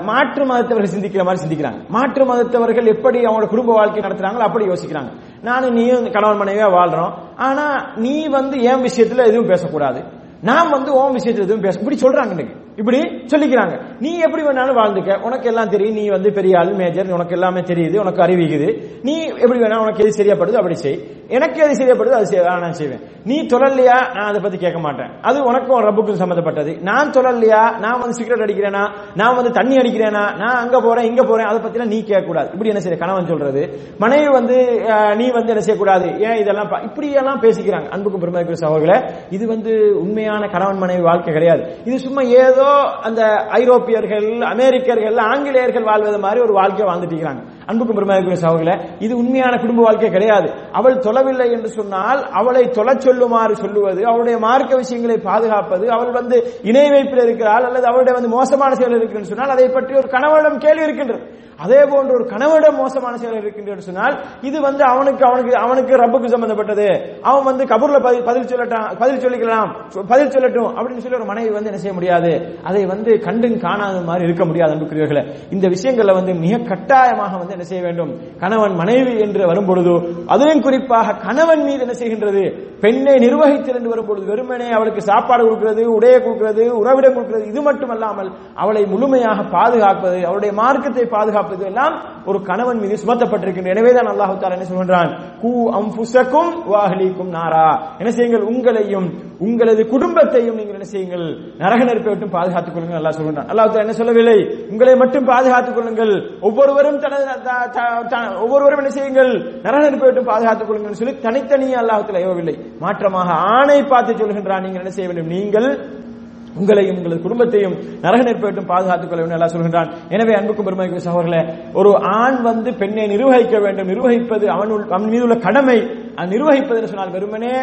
மாற்று மதத்தவர்கள் சிந்திக்கிற மாதிரி சிந்திக்கிறாங்க. மாற்று மதத்தவர்கள் எப்படி அவங்களோட குடும்ப வாழ்க்கை நடத்துறாங்களோ அப்படி யோசிக்கிறாங்க. நானும் நீயும் கணவன் மனைவியா வாழ்றோம். ஆனா நீ வந்து என் விஷயத்துல எதுவும் பேசக்கூடாது. நான் வந்து ஓம் விஷயத்துல எதுவும் பேச இப்படி சொல்றாங்க இன்னைக்கு. இப்படி சொல்லிக்கிறாங்க. நீ எப்படி வேணாலும் வாழ்ந்துக்க. உனக்கு எல்லாம் தெரியும். நீ வந்து பெரிய ஆள் மேஜர் உனக்கு எல்லாமே தெரியுது. உனக்கு அறிவிக்குது. நீ எப்படி வேணா உனக்கு எது சரியாப்படுது அப்படி செய். எனக்கு எது சரியாப்படுது அது நான் செய்வேன். நீ தொழலையா? நான் அதை பத்தி கேட்க மாட்டேன். அது உனக்கும் ரப்புக்கும் சம்பந்தப்பட்டது நான் தொழலையா? நான் வந்து சிகரெட் அடிக்கிறேனா? நான் வந்து தண்ணி அடிக்கிறேனா? நான் அங்க போறேன் இங்க போறேன். அதை பத்திலாம் நீ கேட்க கூடாது இப்படி என்ன செய்ய? கணவன் சொல்றது. மனைவி வந்து நீ வந்து என்ன செய்யக்கூடாது? ஏன் இதெல்லாம் இப்படி எல்லாம் பேசிக்கிறாங்க. அன்புக்கும் பெருமைக்குரிய சகோதரர்களே இது வந்து உண்மையான கணவன் மனைவி வாழ்க்கை கிடையாது. இது சும்மா ஏதோ அந்த ஐரோப்பியர்கள் அமெரிக்கர்கள் ஆங்கிலேயர்கள் வாழ்வது மாதிரி ஒரு வாழ்க்கை வாழ்ந்துட்டு இருக்கிறாங்க. அன்புக்கும் பெருமைக்குரிய சகோதரர்களே இது உண்மையான குடும்ப வாழ்க்கை கிடையாது. அவள் தொழவில்லை என்று சொன்னால் அவளை தொலை சொல்லுமாறு சொல்லுவது அவளுடைய மார்க்க விஷயங்களை பாதுகாப்பது அவள் வந்து இணை வைப்பில் இருக்கிறாள் அல்லது அவளுடைய வந்து மோசமான செயல் இருக்கிறன்னு சொன்னால் அதை பற்றி ஒரு கணவனிடம் கேள்வி இருக்கின்றது. அதே போன்ற ஒரு கணவனிடம் மோசமான செயல் இருக்கின்றது சொன்னால் இது வந்து அவனுக்கு அவனுக்கு அவனுக்கு ரப்புக்கு சம்பந்தப்பட்டது. அவன் வந்து கபூர்ல பதில் சொல்லட்டான் பதில் சொல்லிக்கலாம் பதில் சொல்லட்டும் அப்படின்னு சொல்லி ஒரு மனைவி வந்து என்ன செய்ய முடியாது. அதை வந்து கண்டும் காணாத மாதிரி இருக்க முடியாது அன்புக்குரியவர்களை. இந்த விஷயங்கள்ல வந்து மிக கட்டாயமாக வந்து வந்து என்ன செய்ய வேண்டும்? கணவன் மனைவி என்று வரும்பொழுது அதுவும் அதிலும் குறிப்பாக கணவன் மீது என்ன செய்கின்றது? பெண்ணை நிர்வகித்தல் என்று வெறுமனே அவளுக்கு சாப்பாடு கொடுக்கிறது உடைய கொடுக்கிறது உறவிடம் கொடுக்கிறது இது மட்டுமல்லாமல் அவளை முழுமையாக பாதுகாப்பது அவருடைய மார்க்கத்தை பாதுகாப்பது எல்லாம் ஒரு கணவன் மீது சுமத்தப்பட்டிருக்கின்ற. எனவேதான் அல்லாஹு தாலா என்ன சொல்கின்றான்? கூ அம்புசக்கும் வாஹலிக்கும் நாரா. என்ன செய்யுங்கள்? உங்களையும் உங்களது குடும்பத்தையும் நீங்கள் என்ன செய்யுங்கள்? நரக நெருப்பை விட்டு பாதுகாத்துக் கொள்ளுங்கள் அல்லாஹ் சொல்கின்றான். அல்லாஹ் என்ன சொல்லவில்லை? உங்களை மட்டும் பாதுகாத்துக் கொள்ளுங்கள். ஒவ்வொருவரும் தனது ஒவ்வொருவரும் என்ன செய்யுங்கள்? நரக நெருப்பை பாதுகாத்துக் கொள்ளுங்கள் சொல்லி தனித்தனியே அல்லாஹ் ஏவவில்லை மாற்றமாக ஆணை பார்த்து சொல்கின்றான். நீங்கள் என்ன செய்ய வேண்டும்? நீங்கள் உங்களையும் உங்களது குடும்பத்தையும் நரக நெருப்பட்டும் பாதுகாத்துக் கொள்ள வேண்டும் எல்லாம் சொல்கின்றான். எனவே அன்புக்கும் பெருமைக்கு சகோதரர்களே ஒரு ஆண் வந்து பெண்ணை நிர்வகிக்க வேண்டும் நிர்வகிப்பது அவனுள் அவன் மீது உள்ள கடமை. அது நிர்வகிப்பது என்று சொன்னால் வெறுமனே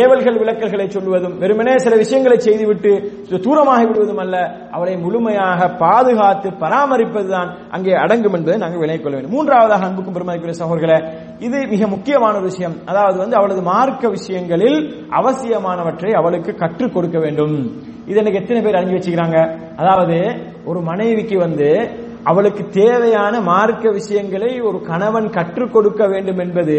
ஏவல்கள் விளக்கல்களை சொல்வதும் வெறுமனே சில விஷயங்களை செய்துவிட்டு தூரமாகி விடுவதும் அல்ல. அவளை முழுமையாக பாதுகாத்து பராமரிப்பதுதான் அங்கே அடங்கும் என்பதை நாங்கள் விளங்கிக் கொள்ள வேண்டும். மூன்றாவதாக அன்புக்கும் பெருமைக்குரிய சகோதரர்களே இது மிக முக்கியமான ஒரு விஷயம். அதாவது வந்து அவளது மார்க்க விஷயங்களில் அவசியமானவற்றை அவளுக்கு கற்றுக் கொடுக்க வேண்டும். இது எனக்கு எத்தனை பேர் அறிஞ்சு வச்சுக்கிறாங்க? அதாவது ஒரு மனைவிக்கு வந்து அவளுக்கு தேவையான மார்க்க விஷயங்களை ஒரு கணவன் கற்றுக் கொடுக்க வேண்டும் என்பது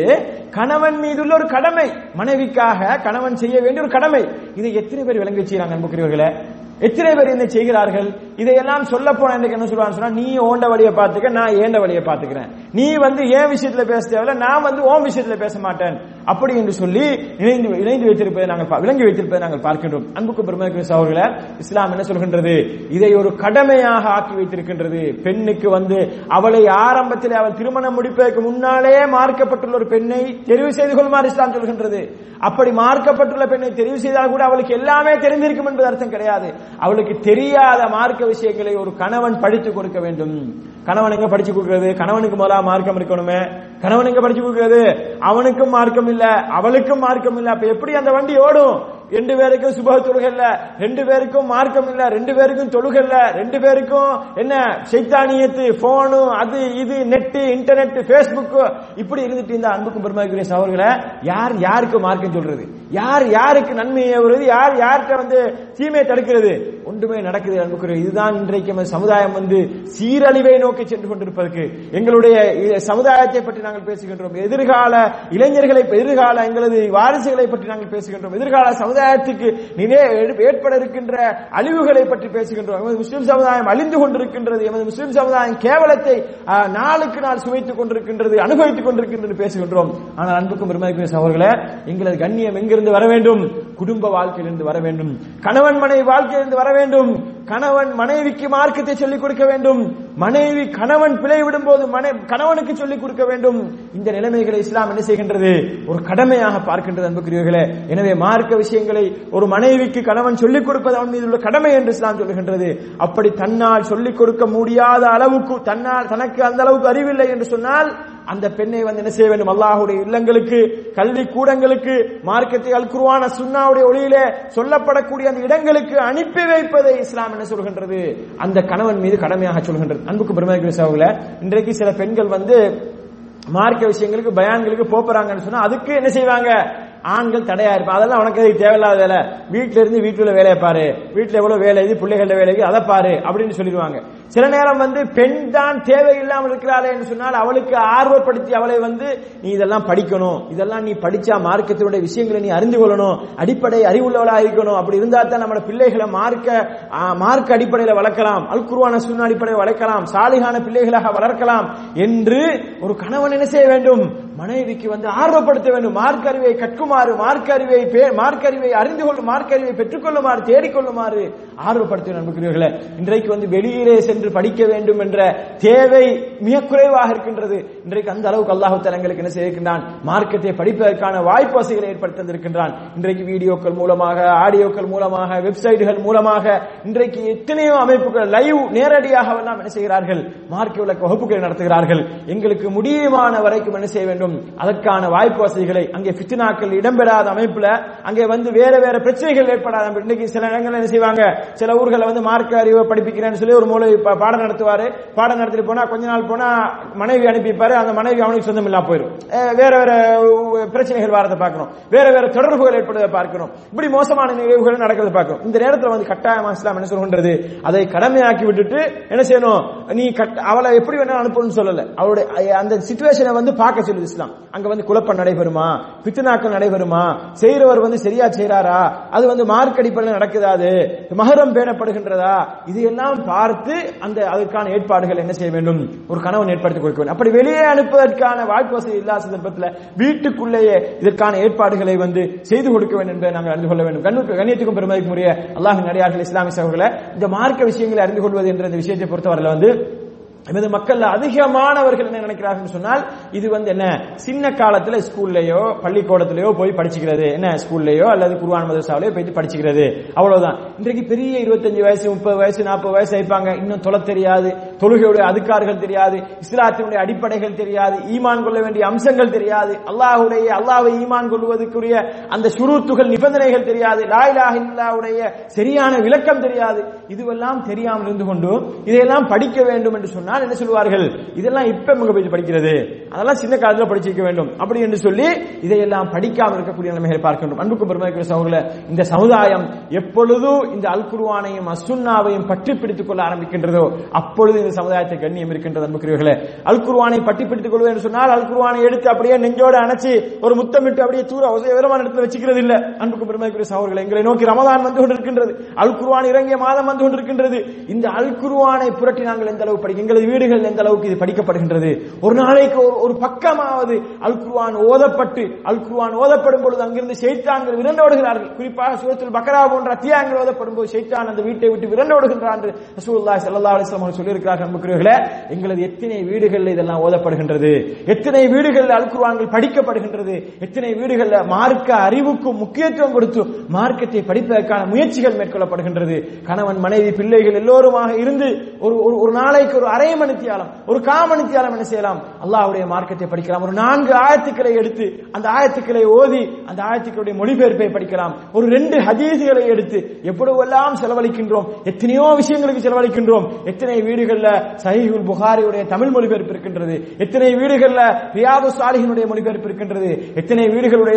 கணவன் மீதுள்ள ஒரு கடமை. மனைவிக்காக கணவன் செய்ய வேண்டிய ஒரு கடமை. இதை எத்தனை பேர் விளங்கி வச்சுக்கிறாங்க அன்புக்குரியவர்களை? எத்தனை பேர் என்ன செய்கிறார்கள்? இதையெல்லாம் சொல்ல போன எனக்கு என்ன சொல்லுவான்னு சொன்னா நீ ஓண்ட வழியை பார்த்துக்க நான் ஏண்ட வழியை பார்த்துக்கிறேன். நீ வந்து ஏன் விஷயத்துல பேச தேவையில்ல நான் வந்து ஓம் விஷயத்துல பேச மாட்டேன். அப்படி என்று சொல்லி இணைந்து இணைந்து வைத்திருப்பதை நாங்கள் விளங்கி வைத்திருப்பதை நாங்கள் பார்க்கின்றோம். அன்புக்கு பெருமைக்கு சகோதரர்களே இஸ்லாம் என்ன சொல்கின்றது? இதை ஒரு கடமையாக ஆக்கி வைத்திருக்கின்றது. பெண்ணுக்கு வந்து அவளை ஆரம்பத்தில் அவள் திருமணம் முடிப்பதற்கு முன்னாலே மார்க்கப்பட்டுள்ள ஒரு பெண்ணை தெரிவு செய்து கொள்ளுமாறு இஸ்லாம் சொல்கின்றது. அப்படி மார்க்கப்பட்டுள்ள பெண்ணை தெரிவு செய்தால் கூட அவளுக்கு எல்லாமே தெரிந்திருக்கும் என்பது அர்த்தம் கிடையாது. அவளுக்கு தெரியாத மார்க்க விஷயங்களை ஒரு கணவன் படித்து கொடுக்க வேண்டும். கணவன் எங்க படிச்சு கொடுக்கிறது? கணவனுக்கு முதலா மார்க்கம் இருக்கணுமே. கணவன் எங்க படிச்சு கொடுக்கிறது? அவனுக்கும் மார்க்கம் இல்ல அவளுக்கும் மார்க்கம் இல்ல. அப்ப எப்படி அந்த வண்டி ஓடும்? ரெண்டு பேருக்கும் சுப தொழுகை இல்ல. ரெண்டு பேருக்கும் மார்க்கம் இல்ல. ரெண்டு பேருக்கும் தொழுகை இல்ல. ரெண்டு பேருக்கும் என்ன? சைத்தானியத்து போனு அது இது நெட்டு இன்டர்நெட் பேஸ்புக் இப்படி இருந்துட்டு இந்த அன்புக்கும் பெருமாக்குரிய சவர்களை யார் யாருக்கு மார்க்கம் சொல்றது? யார் யாருக்கு நன்மையை வருது யார் யார்கிட்ட வந்து தீமையை தடுக்கிறது? ஒன்றுமே நடக்குது அன்புக்குரிய. இதுதான் இன்றைக்கு சமுதாயம் வந்து சீரழிவை நோக்கி சென்று கொண்டிருப்பதற்கு. எங்களுடைய சமுதாயத்தை பற்றி நாங்கள் பேசுகின்றோம். எதிர்கால இளைஞர்களை எதிர்கால எங்களது வாரிசுகளை பற்றி நாங்கள் பேசுகின்றோம். எதிர்கால சமுதாயத்துக்கு நிறை ஏற்பட இருக்கின்ற அழிவுகளை பற்றி பேசுகின்றோம் எமது முஸ்லிம் சமுதாயம் அழிந்து கொண்டிருக்கின்றது எமது முஸ்லிம் சமுதாயம் கேவலத்தை நாளுக்கு நாள் சுவைத்துக் கொண்டிருக்கின்றது அனுபவித்துக் கொண்டிருக்கின்றது பேசுகின்றோம். ஆனால் அன்புக்கும் பெருமதிக்குரிய சகோதரர்களே எங்களது கண்ணியம் எங்கிருந்து வர வேண்டும்? குடும்ப வாழ்க்கையிலிருந்து வர வேண்டும். கணவன் மனைவி வாழ்க்கையிலிருந்து வர வேண்டும். கணவன் மனைவிக்கு மார்க்கத்தை சொல்லிக் கொடுக்க வேண்டும். மனைவி கணவன் பிழை விடும்போது மனை கணவனுக்கு சொல்லிக் கொடுக்க வேண்டும். இந்த நிலைமைகளை இஸ்லாம் என்ன செய்கின்றது? ஒரு கடமையாக பார்க்கின்றது அன்புக்குரியவர்களே. எனவே மார்க்க விஷயங்களை ஒரு மனைவிக்கு கணவன் சொல்லிக் கொடுப்பது அவன் மீது உள்ள கடமை என்று இஸ்லாம் சொல்லுகின்றது. அப்படி தன்னால் சொல்லிக் கொடுக்க முடியாத அளவுக்கு தன்னால் தனக்கு அந்த அளவுக்கு அறிவில்லை என்று சொன்னால் அந்த பெண்ணை வந்து என்ன செய்ய வேண்டும்? அல்லாஹுடைய இல்லங்களுக்கு கல்வி கூடங்களுக்கு மார்க்கத்தை அல்குருவான சுண்ணாவுடைய ஒளியிலே சொல்லப்படக்கூடிய அந்த இடங்களுக்கு அனுப்பி வைப்பதை இஸ்லாம் என்ன சொல்கின்றது? அந்த கணவன் மீது கடமையாக சொல்கின்றது. அன்புக்கு பெருமைக்குரிய அவங்கள இன்றைக்கு சில பெண்கள் வந்து மார்க்க விஷயங்களுக்கு பயான்களுக்கு போறாங்கன்னு சொன்னா அதுக்கு என்ன செய்வாங்க? ஆண்கள் தடையா இருப்பான் அதெல்லாம் உனக்கு எதுக்கு தேவையில்லாத வேலை? வீட்டுல இருந்து வீட்டுல வேலையை பாரு. வீட்டுல எவ்வளவு வேலை இது பிள்ளைகள வேலைக்கு அதை பாரு அப்படின்னு சொல்லிடுவாங்க. சில நேரம் வந்து பெண் தான் தேவையில்லாமல் இருக்கிறாளே என்று சொன்னால் அவளுக்கு ஆர்வப்படுத்தி அவளை வந்து நீ இதெல்லாம் படிக்கணும். இதெல்லாம் நீ படிச்சா மார்க்கத்தினுடைய விஷயங்களை நீ அறிந்து கொள்ளணும். அடிப்படை அறிவுள்ளவளா இருக்கணும். அப்படி இருந்தா தான் நம்ம பிள்ளைகளை மார்க்க ஆ, மார்க்க வளர்க்கலாம். அல் குர்ஆன அடிப்படையில் வளர்க்கலாம். சாலிகான பிள்ளைகளாக வளர்க்கலாம் என்று ஒரு கணவன் என்ன செய்ய வேண்டும்? மனைவிக்கு வந்து ஆர்வப்படுத்த வேண்டும். மார்க்க அறிவை கற்குமாறு மார்க்க அறிவை பே- மார்க்க அறிவை அறிந்து கொள்ளும் மார்க்க அறிவை பெற்றுக்கொள்ளுமாறு தேடிக்கொள்ளுமாறு ஆர்வப்படுத்த நம்புகிறீர்களே இன்றைக்கு வந்து வெளியிலே சென்று படிக்க வேண்டும் என்ற தேவை மிக குறைவாக இருக்கின்றது. இன்றைக்கு அந்த அளவுக்கு அல்லாஹு தலங்களுக்கு என்ன செய்திருக்கின்றான்? மார்க்கத்தை படிப்பதற்கான வாய்ப்பு வசதிகளை ஏற்படுத்தி தந்திருக்கின்றான். இன்றைக்கு வீடியோக்கள் மூலமாக ஆடியோக்கள் மூலமாக வெப்சைட்டுகள் மூலமாக இன்றைக்கு எத்தனையோ அமைப்புகள் லைவ் நேரடியாக எல்லாம் என்ன செய்கிறார்கள்? மார்க்க விளக்க வகுப்புகளை நடத்துகிறார்கள். எங்களுக்கு முடியுமான வரைக்கும் என்ன செய்ய வேண்டும்? வேண்டும் அதற்கான வாய்ப்பு வசதிகளை அங்கே ஃபித்னாக்கள் இடம்பெறாத அமைப்புல அங்கே வந்து வேற வேற பிரச்சனைகள் ஏற்படாத இன்னைக்கு சில இடங்கள்ல என்ன செய்வாங்க? சில ஊர்களை வந்து மார்க்க அறிவை படிப்பிக்கிறேன்னு சொல்லி ஒரு மூலை பாடம் நடத்துவாரு. பாடம் நடத்திட்டு போனா கொஞ்ச நாள் போனா மனைவி அனுப்பிப்பாரு அந்த மனைவி அவனுக்கு சொந்தம் இல்லாம போயிடும் வேற வேற பிரச்சனைகள் வரதை பார்க்கணும். வேற வேற தொடர்புகள் ஏற்படுவதை பார்க்கணும். இப்படி மோசமான நிகழ்வுகள் நடக்கிறத பார்க்கணும். இந்த நேரத்தில் வந்து கட்டாயமா இஸ்லாம் என்ன சொல்கின்றது அதை கடமையாக்கி விட்டுட்டு என்ன செய்யணும்? நீ அவளை எப்படி வேணாலும் அனுப்பணும்னு சொல்லல. அவளுடைய அந்த சுச்சுவேஷனை வந்து பார்க்க சொல்லுது. இஸ்லாம். அங்க வந்து குழப்பம் நடைபெறுமா? பித்தனாக்கள் நடைபெறுமா? செய்யறவர் வந்து சரியா செய்யறாரா அது வந்து மார்க் அடிப்படையில் நடக்குதா அது? மகரம் பேணப்படுகின்றதா? இது எல்லாம் பார்த்து அந்த அதற்கான ஏற்பாடுகள் என்ன செய்ய வேண்டும்? ஒரு கணவன் ஏற்படுத்தி கொடுக்க வேண்டும். அப்படி வெளியே அனுப்புவதற்கான வாய்ப்பு வசதி இல்லாத சந்தர்ப்பத்தில் வீட்டுக்குள்ளேயே இதற்கான ஏற்பாடுகளை வந்து செய்து கொடுக்க வேண்டும் என்பதை நாங்கள் அறிந்து கொள்ள வேண்டும். கண்ணு கண்ணியத்துக்கும் பெருமதிக்கும் உரிய அல்லாஹின் நடிகார்கள் இஸ்லாமிய சகோதரர்களை இந்த மார்க்க விஷயங்களை அறிந்து கொள்வது என்ற இந்த விஷயத்தை பொறுத்தவரையில் வந்து எமது மக்கள் அதிகமானவர்கள் என்ன நினைக்கிறார்கள் சொன்னால் இது வந்து என்ன? சின்ன காலத்துல ஸ்கூல்லயோ பள்ளிக்கூடத்திலேயோ போய் படிச்சுக்கிறது. என்ன? ஸ்கூல்லயோ அல்லது குருவான் மதரசாவிலேயோ போய் படிச்சுக்கிறது. அவ்வளவுதான். இன்றைக்கு பெரிய இருபத்தஞ்சு வயசு முப்பது வயசு நாற்பது வயசு ஆயிப்பாங்க. இன்னும் தொலை தெரியாது. தொழுகையுடைய அதிகாரிகள் தெரியாது. இஸ்லாத்தினுடைய அடிப்படைகள் தெரியாது. ஈமான் கொள்ள வேண்டிய அம்சங்கள் தெரியாது. அல்லாஹுடைய அல்லாஹை ஈமான் கொள்வதற்குரிய அந்த சுருத்துகள் நிபந்தனைகள் தெரியாது. லாயிலாஹில்லாவுடைய சரியான விளக்கம் தெரியாது. இதுவெல்லாம் தெரியாமல் இருந்து கொண்டு இதையெல்லாம் படிக்க வேண்டும் என்று சொன்னால் என்ன சொல்வார்கள் இதெல்லாம் இப்ப இவங்க போய் படிக்கிறது. அதெல்லாம் சின்ன காலத்துல படிச்சிருக்க வேண்டும். அப்படி என்று சொல்லி இதையெல்லாம் படிக்காமல் இருக்கக்கூடிய நிலைமைகளை பார்க்கின்றோம். அன்புக்கு பெருமைக்குரிய சகோதர இந்த சமுதாயம் எப்பொழுதும் இந்த அல் குர்ஆனையும் அசுன்னாவையும் பற்றி பிடித்துக் கொள்ள ஆரம்பிக்கின்றதோ அப்பொழுது இந்த சமுதாயத்தை கண்ணியம் இருக்கின்றது அன்புக்குரியவர்களே அல் குர்ஆனை பற்றி பிடித்துக் கொள்வது என்று சொன்னால் அல் குர்ஆனை எடுத்து அப்படியே நெஞ்சோடு அணைச்சி ஒரு முத்தமிட்டு அப்படியே தூர உயரமான இடத்துல வச்சுக்கிறது இல்ல. அன்புக்கு பெருமைக்குரிய சகோதரர்களே எங்களை நோக்கி ரமதான் வந்து கொண்டிருக்கின்றது. அல் குர்ஆன் இறங்கிய மாதம் வந்து கொண்டிருக்கின்றது. இந்த அல் குர்ஆனை புரட்டி நாங்கள் எந்த அளவு படிக்க எங்களது வீடுகள் எந்த அளவுக்கு இது படிக்கப்படுகின்றது? ஒரு நாளைக்கு ஒரு- பக்கமாவது அல் குர்வான் ஓதப்பட்டு அல் குர்வான் ஓதப்படும் பொழுது அங்கிருந்து ஷைத்தான்கள் விரண்டோடுகிறார்கள். குறிப்பாக சூரத்தில் பக்ரா போன்ற அத்தியாயங்கள் ஓதப்படும் போது செய்தான் அந்த வீட்டை விட்டு விரண்டோடுகின்றான் என்று ரசூலுல்லாஹி ஸல்லல்லாஹு அலைஹி வஸல்லம் அவர்கள் சொல்லியிருக்கிறார்கள். அன்புக்குரியவர்களே எங்களது எத்தனை வீடுகளில் இதெல்லாம் ஓதப்படுகின்றது? எத்தனை வீடுகளில் அல் குர்வான்கள் படிக்கப்படுகின்றது? எத்தனை வீடுகளில் மார்க்க அறிவுக்கும் முக்கியத்துவம் கொடுத்து மார்க்கத்தை படிப்பதற்கான முயற்சிகள் மேற்கொள்ளப்படுகின்றது? கணவன் மனைவி பிள்ளைகள் எல்லோருமாக இருந்து ஒரு ஒரு- ஒரு நாளைக்கு ஒரு அரை மணித்தியாலம் ஒரு காமணித்தியாலம் என்ன செய்யலாம்? அல்லாஹ்வுடைய மார்க்கத்தை படிக்கலாம். ஒரு நான்கு ஆயத்துக்களை எடுத்து அந்த ஆயத்துக்களை ஓதி அந்த ஆயத்துக்களுடைய மொழிபெயர்ப்பை படிக்கலாம். ஒரு ரெண்டு ஹதீசுகளை எடுத்து எவ்வளவெல்லாம் செலவழிக்கின்றோம்? எத்தனையோ விஷயங்களுக்கு செலவழிக்கின்றோம். எத்தனை வீடுகள்ல சஹிஹுல் புகாரியுடைய தமிழ் மொழிபெயர்ப்பு இருக்கின்றது? எத்தனை வீடுகள்ல ரியாது சாலிஹினுடைய மொழிபெயர்ப்பு இருக்கின்றது? எத்தனை வீடுகளுடைய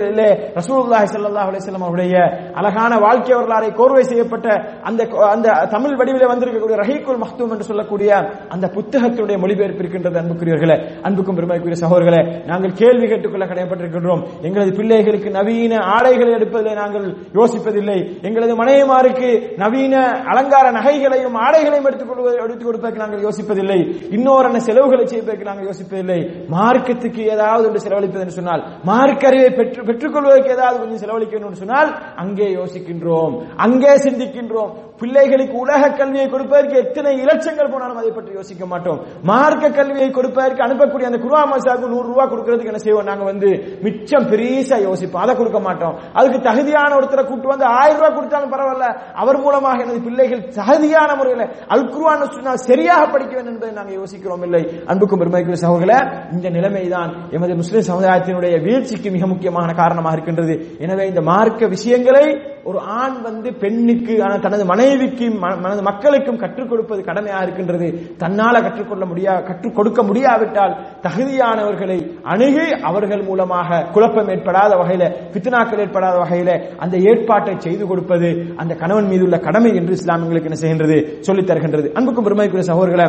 ரசூலுல்லாஹி ஸல்லல்லாஹு அலைஹி வஸல்லம் அவருடைய அழகான வாழ்க்கை வரலாறை கோர்வை செய்யப்பட்ட அந்த அந்த தமிழ் வடிவிலே வந்திருக்கக்கூடிய ரஹீக்குல் மஹ்தூம் என்று சொல்லக்கூடிய அந்த புத்தகத்தினுடைய மொழிபெயர்ப்பு இருக்கின்றது அன்புக்குரியவர்களே அன்புக்கும் பெருமைக்குரிய சகோதரர்களே நாங்கள் கேள்வி கேட்டுக்கொள்ள கடமைப்பட்டிருக்கின்றோம் எங்களது பிள்ளைகளுக்கு நவீன ஆடைகளை எடுப்பதிலே நாங்கள் யோசிப்பதில்லை. எங்களது மனைவிமாருக்கு நவீன அலங்கார நகைகளையும் ஆடைகளையும் எடுத்துக் எடுத்துக் கொடுப்பதற்கு நாங்கள் யோசிப்பதில்லை. இன்னொரு செலவுகளை செய்வதற்கு நாங்கள் யோசிப்பதில்லை. மார்க்கத்துக்கு ஏதாவது ஒன்று செலவழிப்பது என்று சொன்னால் மார்க்க அறிவை பெற்று பெற்றுக்கொள்வதற்கு ஏதாவது கொஞ்சம் செலவழிக்க வேண்டும் என்று சொன்னால் அங்கே யோசிக்கின்றோம். அங்கே சிந்திக்கின்றோம். பிள்ளைகளுக்கு உலக கல்வியை கொடுப்பதற்கு எத்தனை இலட்சங்கள் போனாலும் அதை பற்றி யோசிக்க மாட்டோம். மார்க்க கல்வியை கொடுப்பதற்கு அனுப்பக்கூடிய அந்த குருவா மசாவுக்கு நூறு ரூபாய் கொடுக்கறதுக்கு என்ன செய்வோம்? நாங்க வந்து மிச்சம் பெரியசா யோசிப்போம். அதை கொடுக்க மாட்டோம். அதுக்கு தகுதியான ஒருத்தரை கூட்டு வந்து ஆயிரம் ரூபாய் கொடுத்தாலும் பரவாயில்ல. அவர் மூலமாக எனது பிள்ளைகள் தகுதியான முறையில் அல் குர்ஆன் சொன்னால் சரியாக படிக்க வேண்டும் என்பதை நாங்கள் யோசிக்கிறோம் இல்லை. அன்புக்கும் பெருமைக்குரிய சகோதர இந்த நிலைமைதான் எமது முஸ்லிம் சமுதாயத்தினுடைய வீழ்ச்சிக்கு மிக முக்கியமான காரணமாக இருக்கின்றது. எனவே இந்த மார்க்க விஷயங்களை ஒரு ஆண் வந்து பெண்ணுக்கு தனது தனது மனைவிக்கு மனது மக்களுக்கும் கற்றுக் கொடுப்பது கடமையா இருக்கின்றது தன்னால கற்றுக்கொள்ள முடியா கற்றுக் கொடுக்க முடியாவிட்டால் தகுதியானவர்களை அணுகி அவர்கள் மூலமாக குழப்பம் ஏற்படாத வகையில பித்னாக்கள் ஏற்படாத வகையில அந்த ஏற்பாட்டை செய்து கொடுப்பது அந்த கணவன் மீது உள்ள கடமை என்று இஸ்லாம் எங்களுக்கு என்ன செய்கின்றது? சொல்லித் தருகின்றது. அன்புக்கும் பெருமைக்குரிய சகோதரர்களை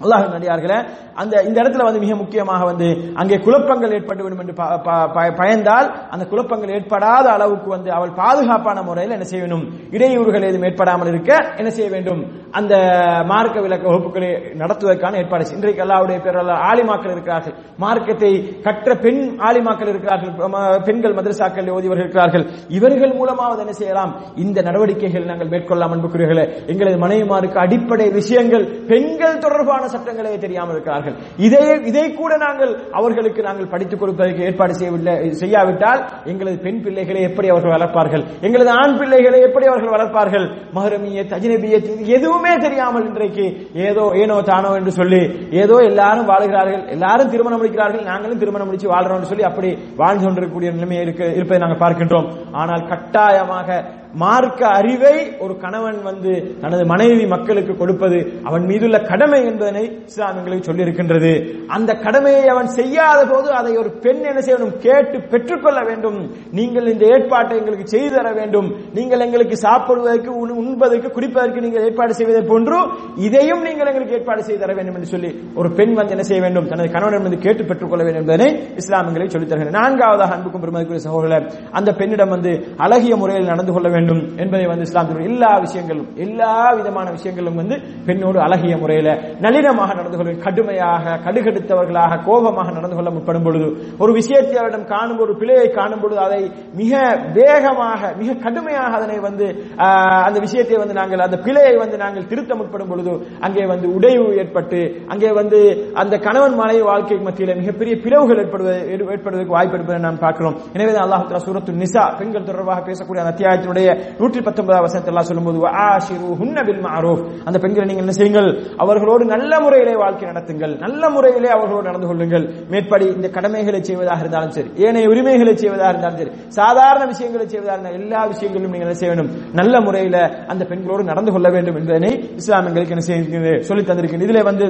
அல்லாஹ் நடிகார்களே அந்த இந்த இடத்துல வந்து மிக முக்கியமாக வந்து அங்கே குழப்பங்கள் ஏற்பட்டுவிடும் என்று ப- ப- பயந்தால் அந்த குழப்பங்கள் ஏற்படாத அளவுக்கு வந்து அவள் பாதுகாப்பான முறையில் என்ன செய்ய வேண்டும்? இடையூறுகள் எதுவும் ஏற்படாமல் இருக்க என்ன செய்ய வேண்டும்? அந்த மார்க்க விளக்க வகுப்புகளை நடத்துவதற்கான ஏற்பாடு இன்றைக்கு அல்லாவுடைய பேரால் ஆலிமாக்கள் இருக்கிறார்கள். மார்க்கத்தை கற்ற பெண் ஆலிமாக்கள் இருக்கிறார்கள். ம- பெண்கள் மதரசாக்கள் ஓதியவர்கள் இருக்கிறார்கள். இவர்கள் மூலமாவது என்ன செய்யலாம்? இந்த நடவடிக்கைகள் நாங்கள் மேற்கொள்ளலாம் அன்புக்குரியர்களே எங்களது மனைவிமாருக்கு அடிப்படை விஷயங்கள் பெண்கள் தொடர்பான சட்டங்களே தெரியாமல் இருக்கிறார்கள். இதை இதை கூட நாங்கள் அவர்களுக்கு நாங்கள் படித்துக் கொடுப்பதற்கு ஏற்பாடு செய்யவில்லை செய்யாவிட்டால் எங்களது பெண் பிள்ளைகளை எப்படி அவர்கள் வளர்ப்பார்கள்? எங்களது ஆண் பிள்ளைகளை எப்படி அவர்கள் வளர்ப்பார்கள்? மஹரமியத் அஜ்னபியத் எதுவுமே தெரியாமல் இன்றைக்கு ஏதோ ஏனோ தானோ என்று சொல்லி ஏதோ எல்லாரும் வாழ்கிறார்கள் எல்லாரும் திருமணம் முடிக்கிறார்கள் நாங்களும் திருமணம் முடிச்சு வாழ்றோம் சொல்லி அப்படி வாழ்ந்து கொண்டிருக்கக்கூடிய நிலைமை இருப்பதை நாங்கள் பார்க்கின்றோம். ஆனால் கட்டாயமாக மார்க்க அறிவை ஒரு கணவன் வந்து தனது மனைவி மக்களுக்கு கொடுப்பது அவன் மீதுள்ள கடமை என்பதனை இஸ்லாம் எங்களுக்கு சொல்லியிருக்கின்றது. அந்த கடமையை அவன் செய்யாத போது அதை ஒரு பெண் என்ன செய்யணும்? கேட்டு பெற்றுக்கொள்ள வேண்டும். நீங்கள் இந்த ஏற்பாட்டை எங்களுக்கு செய்து தர வேண்டும். நீங்கள் எங்களுக்கு சாப்பிடுவதற்கு உண்பதற்கு குடிப்பதற்கு நீங்கள் ஏற்பாடு செய்வதை போன்று இதையும் நீங்கள் எங்களுக்கு ஏற்பாடு செய்து தர வேண்டும் என்று சொல்லி ஒரு பெண் வந்து என்ன செய்ய வேண்டும்? தனது கணவனிடம் வந்து கேட்டு பெற்றுக்கொள்ள வேண்டும் என்பதனை இஸ்லாம் எங்களுக்கு சொல்லித் தருகிறது நான்காவதாக அன்புக்கும் பெருமதிக்குரிய சகோதரர் அந்த பெண்ணிடம் வந்து அழகிய முறையில் நடந்து கொள்ள வேண்டும் வேண்டும் என்பதை வந்து இஸ்லாம் எல்லா விஷயங்களும் எல்லா விதமான விஷயங்களும் வந்து பெண்ணோடு அழகிய முறையில நளினமாக நடந்து கொள்ள கடுமையாக கடுகடுத்தவர்களாக கோபமாக நடந்து கொள்ள முற்படும் பொழுது ஒரு விஷயத்தை அவரிடம் காணும் ஒரு பிழையை காணும் பொழுது அதை மிக வேகமாக மிக கடுமையாக அதனை வந்து அந்த விஷயத்தை வந்து நாங்கள் அந்த பிழையை வந்து நாங்கள் திருத்த முற்படும் பொழுது அங்கே வந்து உடைவு ஏற்பட்டு அங்கே வந்து அந்த கணவன் மனைவி வாழ்க்கை மத்தியில் மிகப்பெரிய பிளவுகள் ஏற்படுவது ஏற்படுவதற்கு வாய்ப்பு இருப்பதை நாம் பார்க்கிறோம். எனவே தான் அல்லாஹ் சூரத்து நிசா பெண்கள் தொடர்பாக பேசக்கூடிய அந்த அத்தியாயத்தினுடைய நூற்றி பத்தொன்பதாம் வசனத்தெல்லாம் சொல்லும்போது பில் அந்த பெண்களை நீங்கள் என்ன செய்யுங்கள்? அவர்களோடு நல்ல முறையிலே வாழ்க்கை நடத்துங்கள். நல்ல முறையிலே அவர்களோடு நடந்து கொள்ளுங்கள். மேற்படி இந்த கடமைகளை செய்வதாக இருந்தாலும் சரி ஏனைய உரிமைகளை செய்வதாக இருந்தாலும் சரி சாதாரண விஷயங்களை செய்வதாக இருந்தால் எல்லா விஷயங்களிலும் நீங்கள் என்ன செய்ய வேண்டும்? நல்ல முறையில அந்த பெண்களோடு நடந்து கொள்ள வேண்டும் என்பதனை இஸ்லாம் எங்களுக்கு என்ன செய்ய சொல்லி தந்திருக்கிறது இதிலே வந்து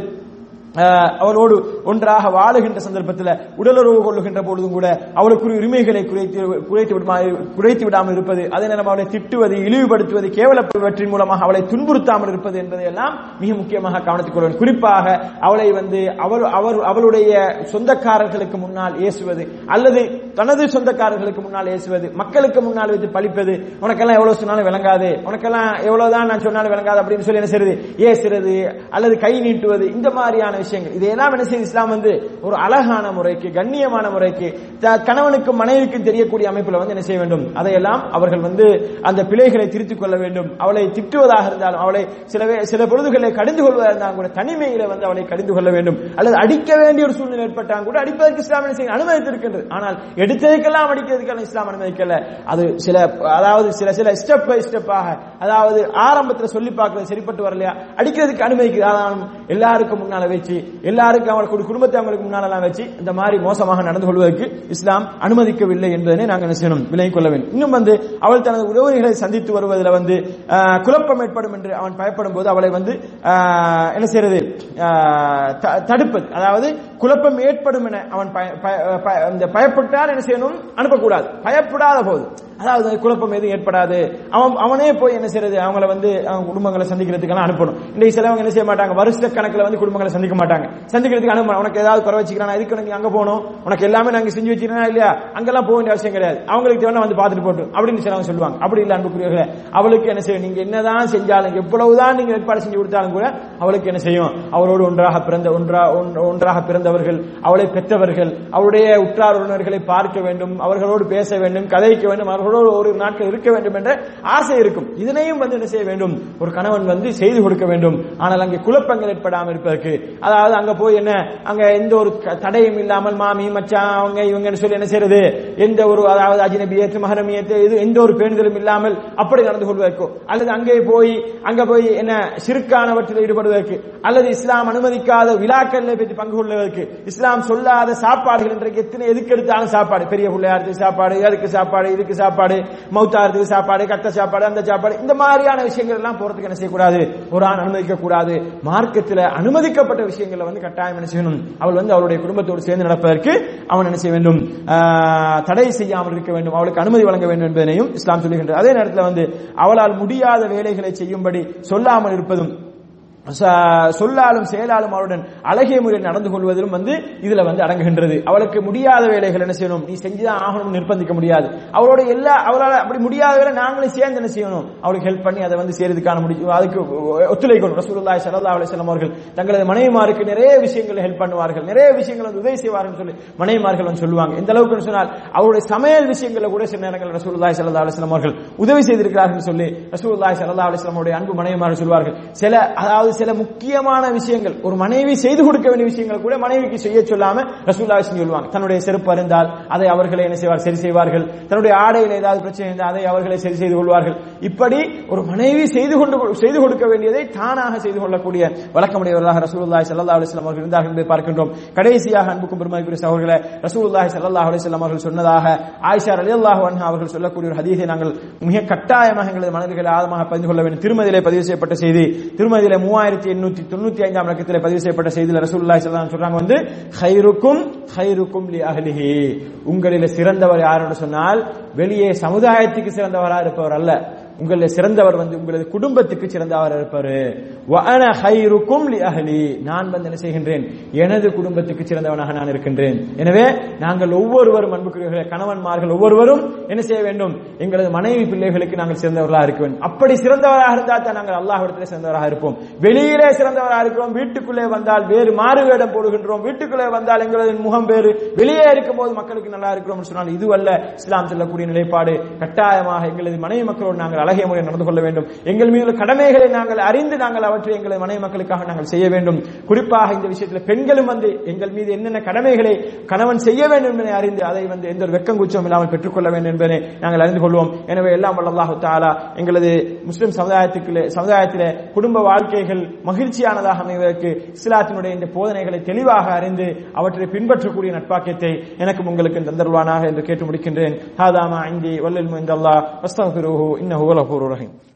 அவளோடு ஒன்றாக வாழுகின்ற சந்தர்ப்பத்தில் உடலுறவு கொள்ளுகின்ற பொழுதும் கூட அவளுக்குரிய உரிமைகளை குறைத்து குறைத்து விடுமா குறைத்து விடாமல் இருப்பது அதே நேரம் அவளை திட்டுவது இழிவுபடுத்துவது கேவலப்பவற்றின் மூலமாக அவளை துன்புறுத்தாமல் இருப்பது என்பதையெல்லாம் மிக முக்கியமாக கவனித்துக் கொள்வது குறிப்பாக அவளை வந்து அவள் அவர் அவளுடைய சொந்தக்காரர்களுக்கு முன்னால் ஏசுவது அல்லது தனது சொந்தக்காரர்களுக்கு முன்னால் ஏசுவது மக்களுக்கு முன்னால் வைத்து பழிப்பது உனக்கெல்லாம் எவ்வளவு சொன்னாலும் விளங்காது உனக்கெல்லாம் எவ்வளவுதான் நான் சொன்னாலும் விளங்காது அப்படின்னு சொல்லி என்ன செய்யறது ஏசுறது அல்லது கை நீட்டுவது இந்த மாதிரியான விஷயங்கள். இதையெல்லாம் என்ன செய்யுது இஸ்லாம் வந்து? ஒரு அழகான முறைக்கு கண்ணியமான முறைக்கு த- கணவனுக்கும் மனைவிக்கும் தெரியக்கூடிய அமைப்புல வந்து என்ன செய்ய வேண்டும்? அதையெல்லாம் அவர்கள் வந்து அந்த பிழைகளை திருத்திக் கொள்ள வேண்டும். அவளை திட்டுவதாக இருந்தாலும் அவளை சில சில பொழுதுகளை கடிந்து கொள்வதாக இருந்தாலும் கூட தனிமையில வந்து அவளை கடிந்து கொள்ள வேண்டும். அல்லது அடிக்க வேண்டிய ஒரு சூழ்நிலை ஏற்பட்டாலும் கூட அடிப்பதற்கு இஸ்லாம் என்ன செய்ய அனுமதித்திருக்கின்றது. ஆனால் எடுத்ததுக்கெல்லாம் அடிக்கிறதுக்கெல்லாம் இஸ்லாம் அனுமதிக்கல. அது சில அதாவது சில சில ஸ்டெப் பை ஸ்டெப்பாக அதாவது ஆரம்பத்தில் சொல்லி பார்க்கறது சரிப்பட்டு வரலையா? அடிக்கிறதுக்கு அனுமதிக்குது எல்லாருக்கும் முன்னால வச்சு எல்லாருக்கும் அவங்களுக்கு குடும்பத்தை அவங்களுக்கு முன்னாலெல்லாம் வச்சு இந்த மாதிரி மோசமாக நடந்து கொள்வதற்கு இஸ்லாம் அனுமதிக்கவில்லை என்பதனை நாங்கள் செய்யணும்? விலகிக் கொள்ள வேண்டும். இன்னும் வந்து அவள் தனது உறவுகளை சந்தித்து வருவதில் வந்து குழப்பம் ஏற்படும் என்று அவன் பயப்படும் போது அவளை வந்து என்ன செய்யறது? தடுப்பது. அதாவது குழப்பம் ஏற்படும் என அவன் பய- பய- பயப்பட்டால் என்ன செய்யணும்? அனுப்பக்கூடாது. பயப்படாத போது. அதாவது குழப்பம் எதுவும் ஏற்படாது. அவன் அவனே போய் என்ன செய்யறது? அவங்கள வந்து அவங்க குடும்பங்களை சந்திக்கிறதுக்கெல்லாம் அனுப்பணும். இன்னைக்கு சிலவங்க என்ன செய்ய மாட்டாங்க? வருஷ கணக்கில் வந்து குடும்பங்களை சந்திக்க மாட்டாங்க. சந்திக்கிறதுக்கு அனுப்பணும் உனக்கு ஏதாவது குறை வச்சுக்கிறானா இதுக்கு நீங்க அங்க போகணும்? உனக்கு எல்லாமே நாங்க செஞ்சு வச்சிருக்கா இல்லையா? அங்கெல்லாம் போக வேண்டிய அவசியம் கிடையாது. அவங்களுக்கு தேவை வந்து பார்த்துட்டு போட்டு அப்படின்னு சிலவங்க சொல்லுவாங்க. அப்படி இல்ல அன்புக்குரியவர்களே அவளுக்கு என்ன செய்யும்? நீங்க என்னதான் செஞ்சாலும் எவ்வளவுதான் நீங்க ஏற்பாடு செஞ்சு கொடுத்தாலும் கூட அவளுக்கு என்ன செய்யும்? அவளோடு ஒன்றாக பிறந்த ஒன்றா ஒன்றாக பிறந்தவர்கள் அவளை பெற்றவர்கள் அவளுடைய உற்றார் உறவினர்களை பார்க்க வேண்டும் அவர்களோடு பேச வேண்டும் கதைக்க வேண்டும் அவர்களோடு ஒரு நாட்கள் இருக்க வேண்டும் என்ற ஆசை இருக்கும். இதனையும் வந்து என்ன செய்ய வேண்டும்? ஒரு கணவன் வந்து செய்து கொடுக்க வேண்டும். ஆனால் அங்கே குழப்பங்கள் ஏற்படாமல் இருப்பதற்கு அதாவது அங்க போய் என்ன அங்க எந்த ஒரு தடையும் இல்லாமல் மாமி மச்சான் அவங்க இவங்கன்னு சொல்லி என்ன செய்யறது எந்த ஒரு அதாவது அஜினபியத்து மகரமியத்து இது எந்த ஒரு பேணுதலும் இல்லாமல் அப்படி நடந்து கொள்வதற்கோ. அல்லது அங்கே போய் அங்க போய் என்ன சிறுக்கானவற்றில் ஈடுபடுவதற்கு. அல்லது இஸ்லாம் அனுமதிக்காத விழாக்கள் பற்றி பங்கு கொள்வதற்கு. இஸ்லாம் சொல்லாத சாப்பாடுகள் இன்றைக்கு எத்தனை எதுக்கு எடுத்தாலும் சாப்பாடு. பெரிய பிள்ளையாருக்கு சாப்பாடு அதுக்கு சாப்பாடு இதுக்கு சாப்பாடு மௌத்தாரத்துக்கு சாப்பாடு கட்ட சாப்பாடு அந்த சாப்பாடு. இந்த மாதிரியான விஷயங்கள் எல்லாம் போறதுக்கு என்ன செய்யக்கூடாது? ஒரு ஆண் அனுமதிக்க கூடாது மார்க்கத்தில் அனுமதிக்கப்பட்ட விஷயங்களை வந்து கட்டாயம் என்ன செய்யணும்? அவள் வந்து அவளுடைய குடும்பத்தோடு சேர்ந்து நடப்பதற்கு அவன் என்ன செய்ய வேண்டும்? தடை செய்யாமல் இருக்க வேண்டும். அவளுக்கு அனுமதி வழங்க வேண்டும் என்பதனையும் இஸ்லாம் சொல்லுகின்றது. அதே நேரத்தில் வந்து அவளால் முடியாத வேலைகளை செய்யும்படி சொல்லாமல் இருப்பதும் சொல்லாலும் செயலாலும் அவருடன் அழகிய முறையில் நடந்து கொள்வதிலும் வந்து இதுல வந்து அடங்குகின்றது. அவளுக்கு முடியாத வேலைகள் என்ன செய்யணும்? நீ செஞ்சுதான் ஆகணும்னு நிர்பந்திக்க முடியாது. அவளோட எல்லா அவளால் அப்படி முடியாத வேலை நாங்களே சேர்ந்து என்ன செய்யணும்? அவளுக்கு ஹெல்ப் பண்ணி அதை வந்து செய்யறதுக்கான முடியும் அதுக்கு ஒத்துழைக்கணும். ரசூலுல்லாஹி ஸல்லல்லாஹு அலைஹி வஸல்லம் அவர்கள் தங்களது மனைவிமாருக்கு நிறைய விஷயங்களை ஹெல்ப் பண்ணுவார்கள். நிறைய விஷயங்கள் வந்து உதவி செய்வார்கள் சொல்லி மனைவிமார்கள் வந்து சொல்லுவாங்க. எந்த அளவுக்கு சொன்னால் அவருடைய சமையல் விஷயங்களை கூட சில நேரங்கள் ரசூலுல்லாஹி ஸல்லல்லாஹு அலைஹி அவர்கள் உதவி செய்திருக்கிறார்கள் சொல்லி ரசூலுல்லாஹி ஸல்லல்லாஹு அலைஹி அன்பு மனைவிமார்கள் சொல்வார்கள் சில அதாவது அதாவது சில முக்கியமான விஷயங்கள். ஒரு மனைவி செய்து கொடுக்க வேண்டிய விஷயங்கள் கூட மனைவிக்கு செய்ய சொல்லாம ரசூல்லா சொல்லுவாங்க. தன்னுடைய செருப்பு அறிந்தால் அதை அவர்களை என்ன செய்வார் சரி செய்வார்கள். தன்னுடைய ஆடையில் ஏதாவது பிரச்சனை இருந்தால் அதை அவர்களை சரி செய்து கொள்வார்கள். இப்படி ஒரு மனைவி செய்து கொண்டு செய்து கொடுக்க வேண்டியதை தானாக செய்து கொள்ளக்கூடிய வழக்கமுடையவர்களாக ரசூலுல்லாஹி ஸல்லல்லாஹு அலைஹி வஸல்லம் அவர்கள் இருந்தார்கள் என்று பார்க்கின்றோம். கடைசியாக அன்புக்கும் பெருமதிக்குரிய சகோதரர்களே ரசூலுல்லாஹி ஸல்லல்லாஹு அலைஹி வஸல்லம் அவர்கள் சொன்னதாக ஆயிஷா ரலியல்லாஹு அன்ஹா அவர்கள் சொல்லக்கூடிய ஒரு ஹதீஸை நாங்கள் மிக கட்டாயமாக எங்களது மனதில் ஆழமாக பதிந்து கொள்ள வேண்டும். திருமதியிலே பதிவு செய்யப்பட்ட செய்தி திருமதியிலே மூவாயிரத்தி எண்ணூத்தி தொண்ணூத்தி ஐந்தாம் இலக்கத்தில் பதிவு செய்யப்பட்ட செய்தியில் ரசூல்லா ஸல்லல்லாஹு சொல்றாங்க வந்து ஹைருக்கும் ஹைருக்கும் லி அஹ்லிஹி. உங்களில் சிறந்தவர் யாருன்னு சொன்னால் வெளியே சமுதாயத்துக்கு சிறந்தவரா இருப்பவர் அல்ல. உங்களை சிறந்தவர் வந்து உங்களது குடும்பத்துக்கு சிறந்தவர் இருப்பாரு. வஅன லி நான் வந்து என்ன செய்கின்றேன்? எனது குடும்பத்துக்கு சிறந்தவனாக நான் இருக்கின்றேன். எனவே நாங்கள் ஒவ்வொருவரும் அன்புக்குரியவர்களே கணவன்மார்கள் ஒவ்வொருவரும் என்ன செய்ய வேண்டும்? எங்களது மனைவி பிள்ளைகளுக்கு நாங்கள் சிறந்தவர்களாக இருக்க வேண்டும். அப்படி சிறந்தவராக இருந்தால் தான் நாங்கள் அல்லாஹிடத்தில் சிறந்தவராக இருப்போம். வெளியிலே சிறந்தவராக இருக்கிறோம். வீட்டுக்குள்ளே வந்தால் வேறு மாறு வேடம் போடுகின்றோம். வீட்டுக்குள்ளே வந்தால் எங்களது முகம் வேறு. வெளியே இருக்கும் போது மக்களுக்கு நல்லா இருக்கிறோம் சொன்னால் இதுவல்ல இஸ்லாம் சொல்லக்கூடிய நிலைப்பாடு. கட்டாயமாக எங்களது மனைவி மக்களோடு நாங்கள் அழகிய முறையில் நடந்து கொள்ள வேண்டும். எங்கள் மீது கடமைகளை நாங்கள் அறிந்து நாங்கள் அவற்றை எங்களை மனைவி மக்களுக்காக நாங்கள் செய்ய வேண்டும். குறிப்பாக இந்த விஷயத்தில் பெண்களும் வந்து எங்கள் மீது என்னென்ன கடமைகளை கணவன் செய்ய வேண்டும் என்பதை அறிந்து அதை வந்து எந்த ஒரு வெக்கங்குச்சம் இல்லாமல் பெற்றுக்கொள்ள வேண்டும் என்பதை நாங்கள் அறிந்து கொள்வோம். எனவே எல்லாம் வல்ல தாலா எங்களது முஸ்லிம் சமுதாயத்துக்குள்ளே சமுதாயத்தில் குடும்ப வாழ்க்கைகள் மகிழ்ச்சியானதாக அமைவதற்கு இஸ்லாத்தினுடைய இந்த போதனைகளை தெளிவாக அறிந்து அவற்றை பின்பற்றக்கூடிய நட்பாக்கியத்தை எனக்கும் உங்களுக்கு தந்தருவானாக என்று கேட்டு முடிக்கின்றேன். ஹாதாமா இந்தி வல்லல் முந்தல்லா வஸ்தகுருஹு இன்னஹு غفور رحيم.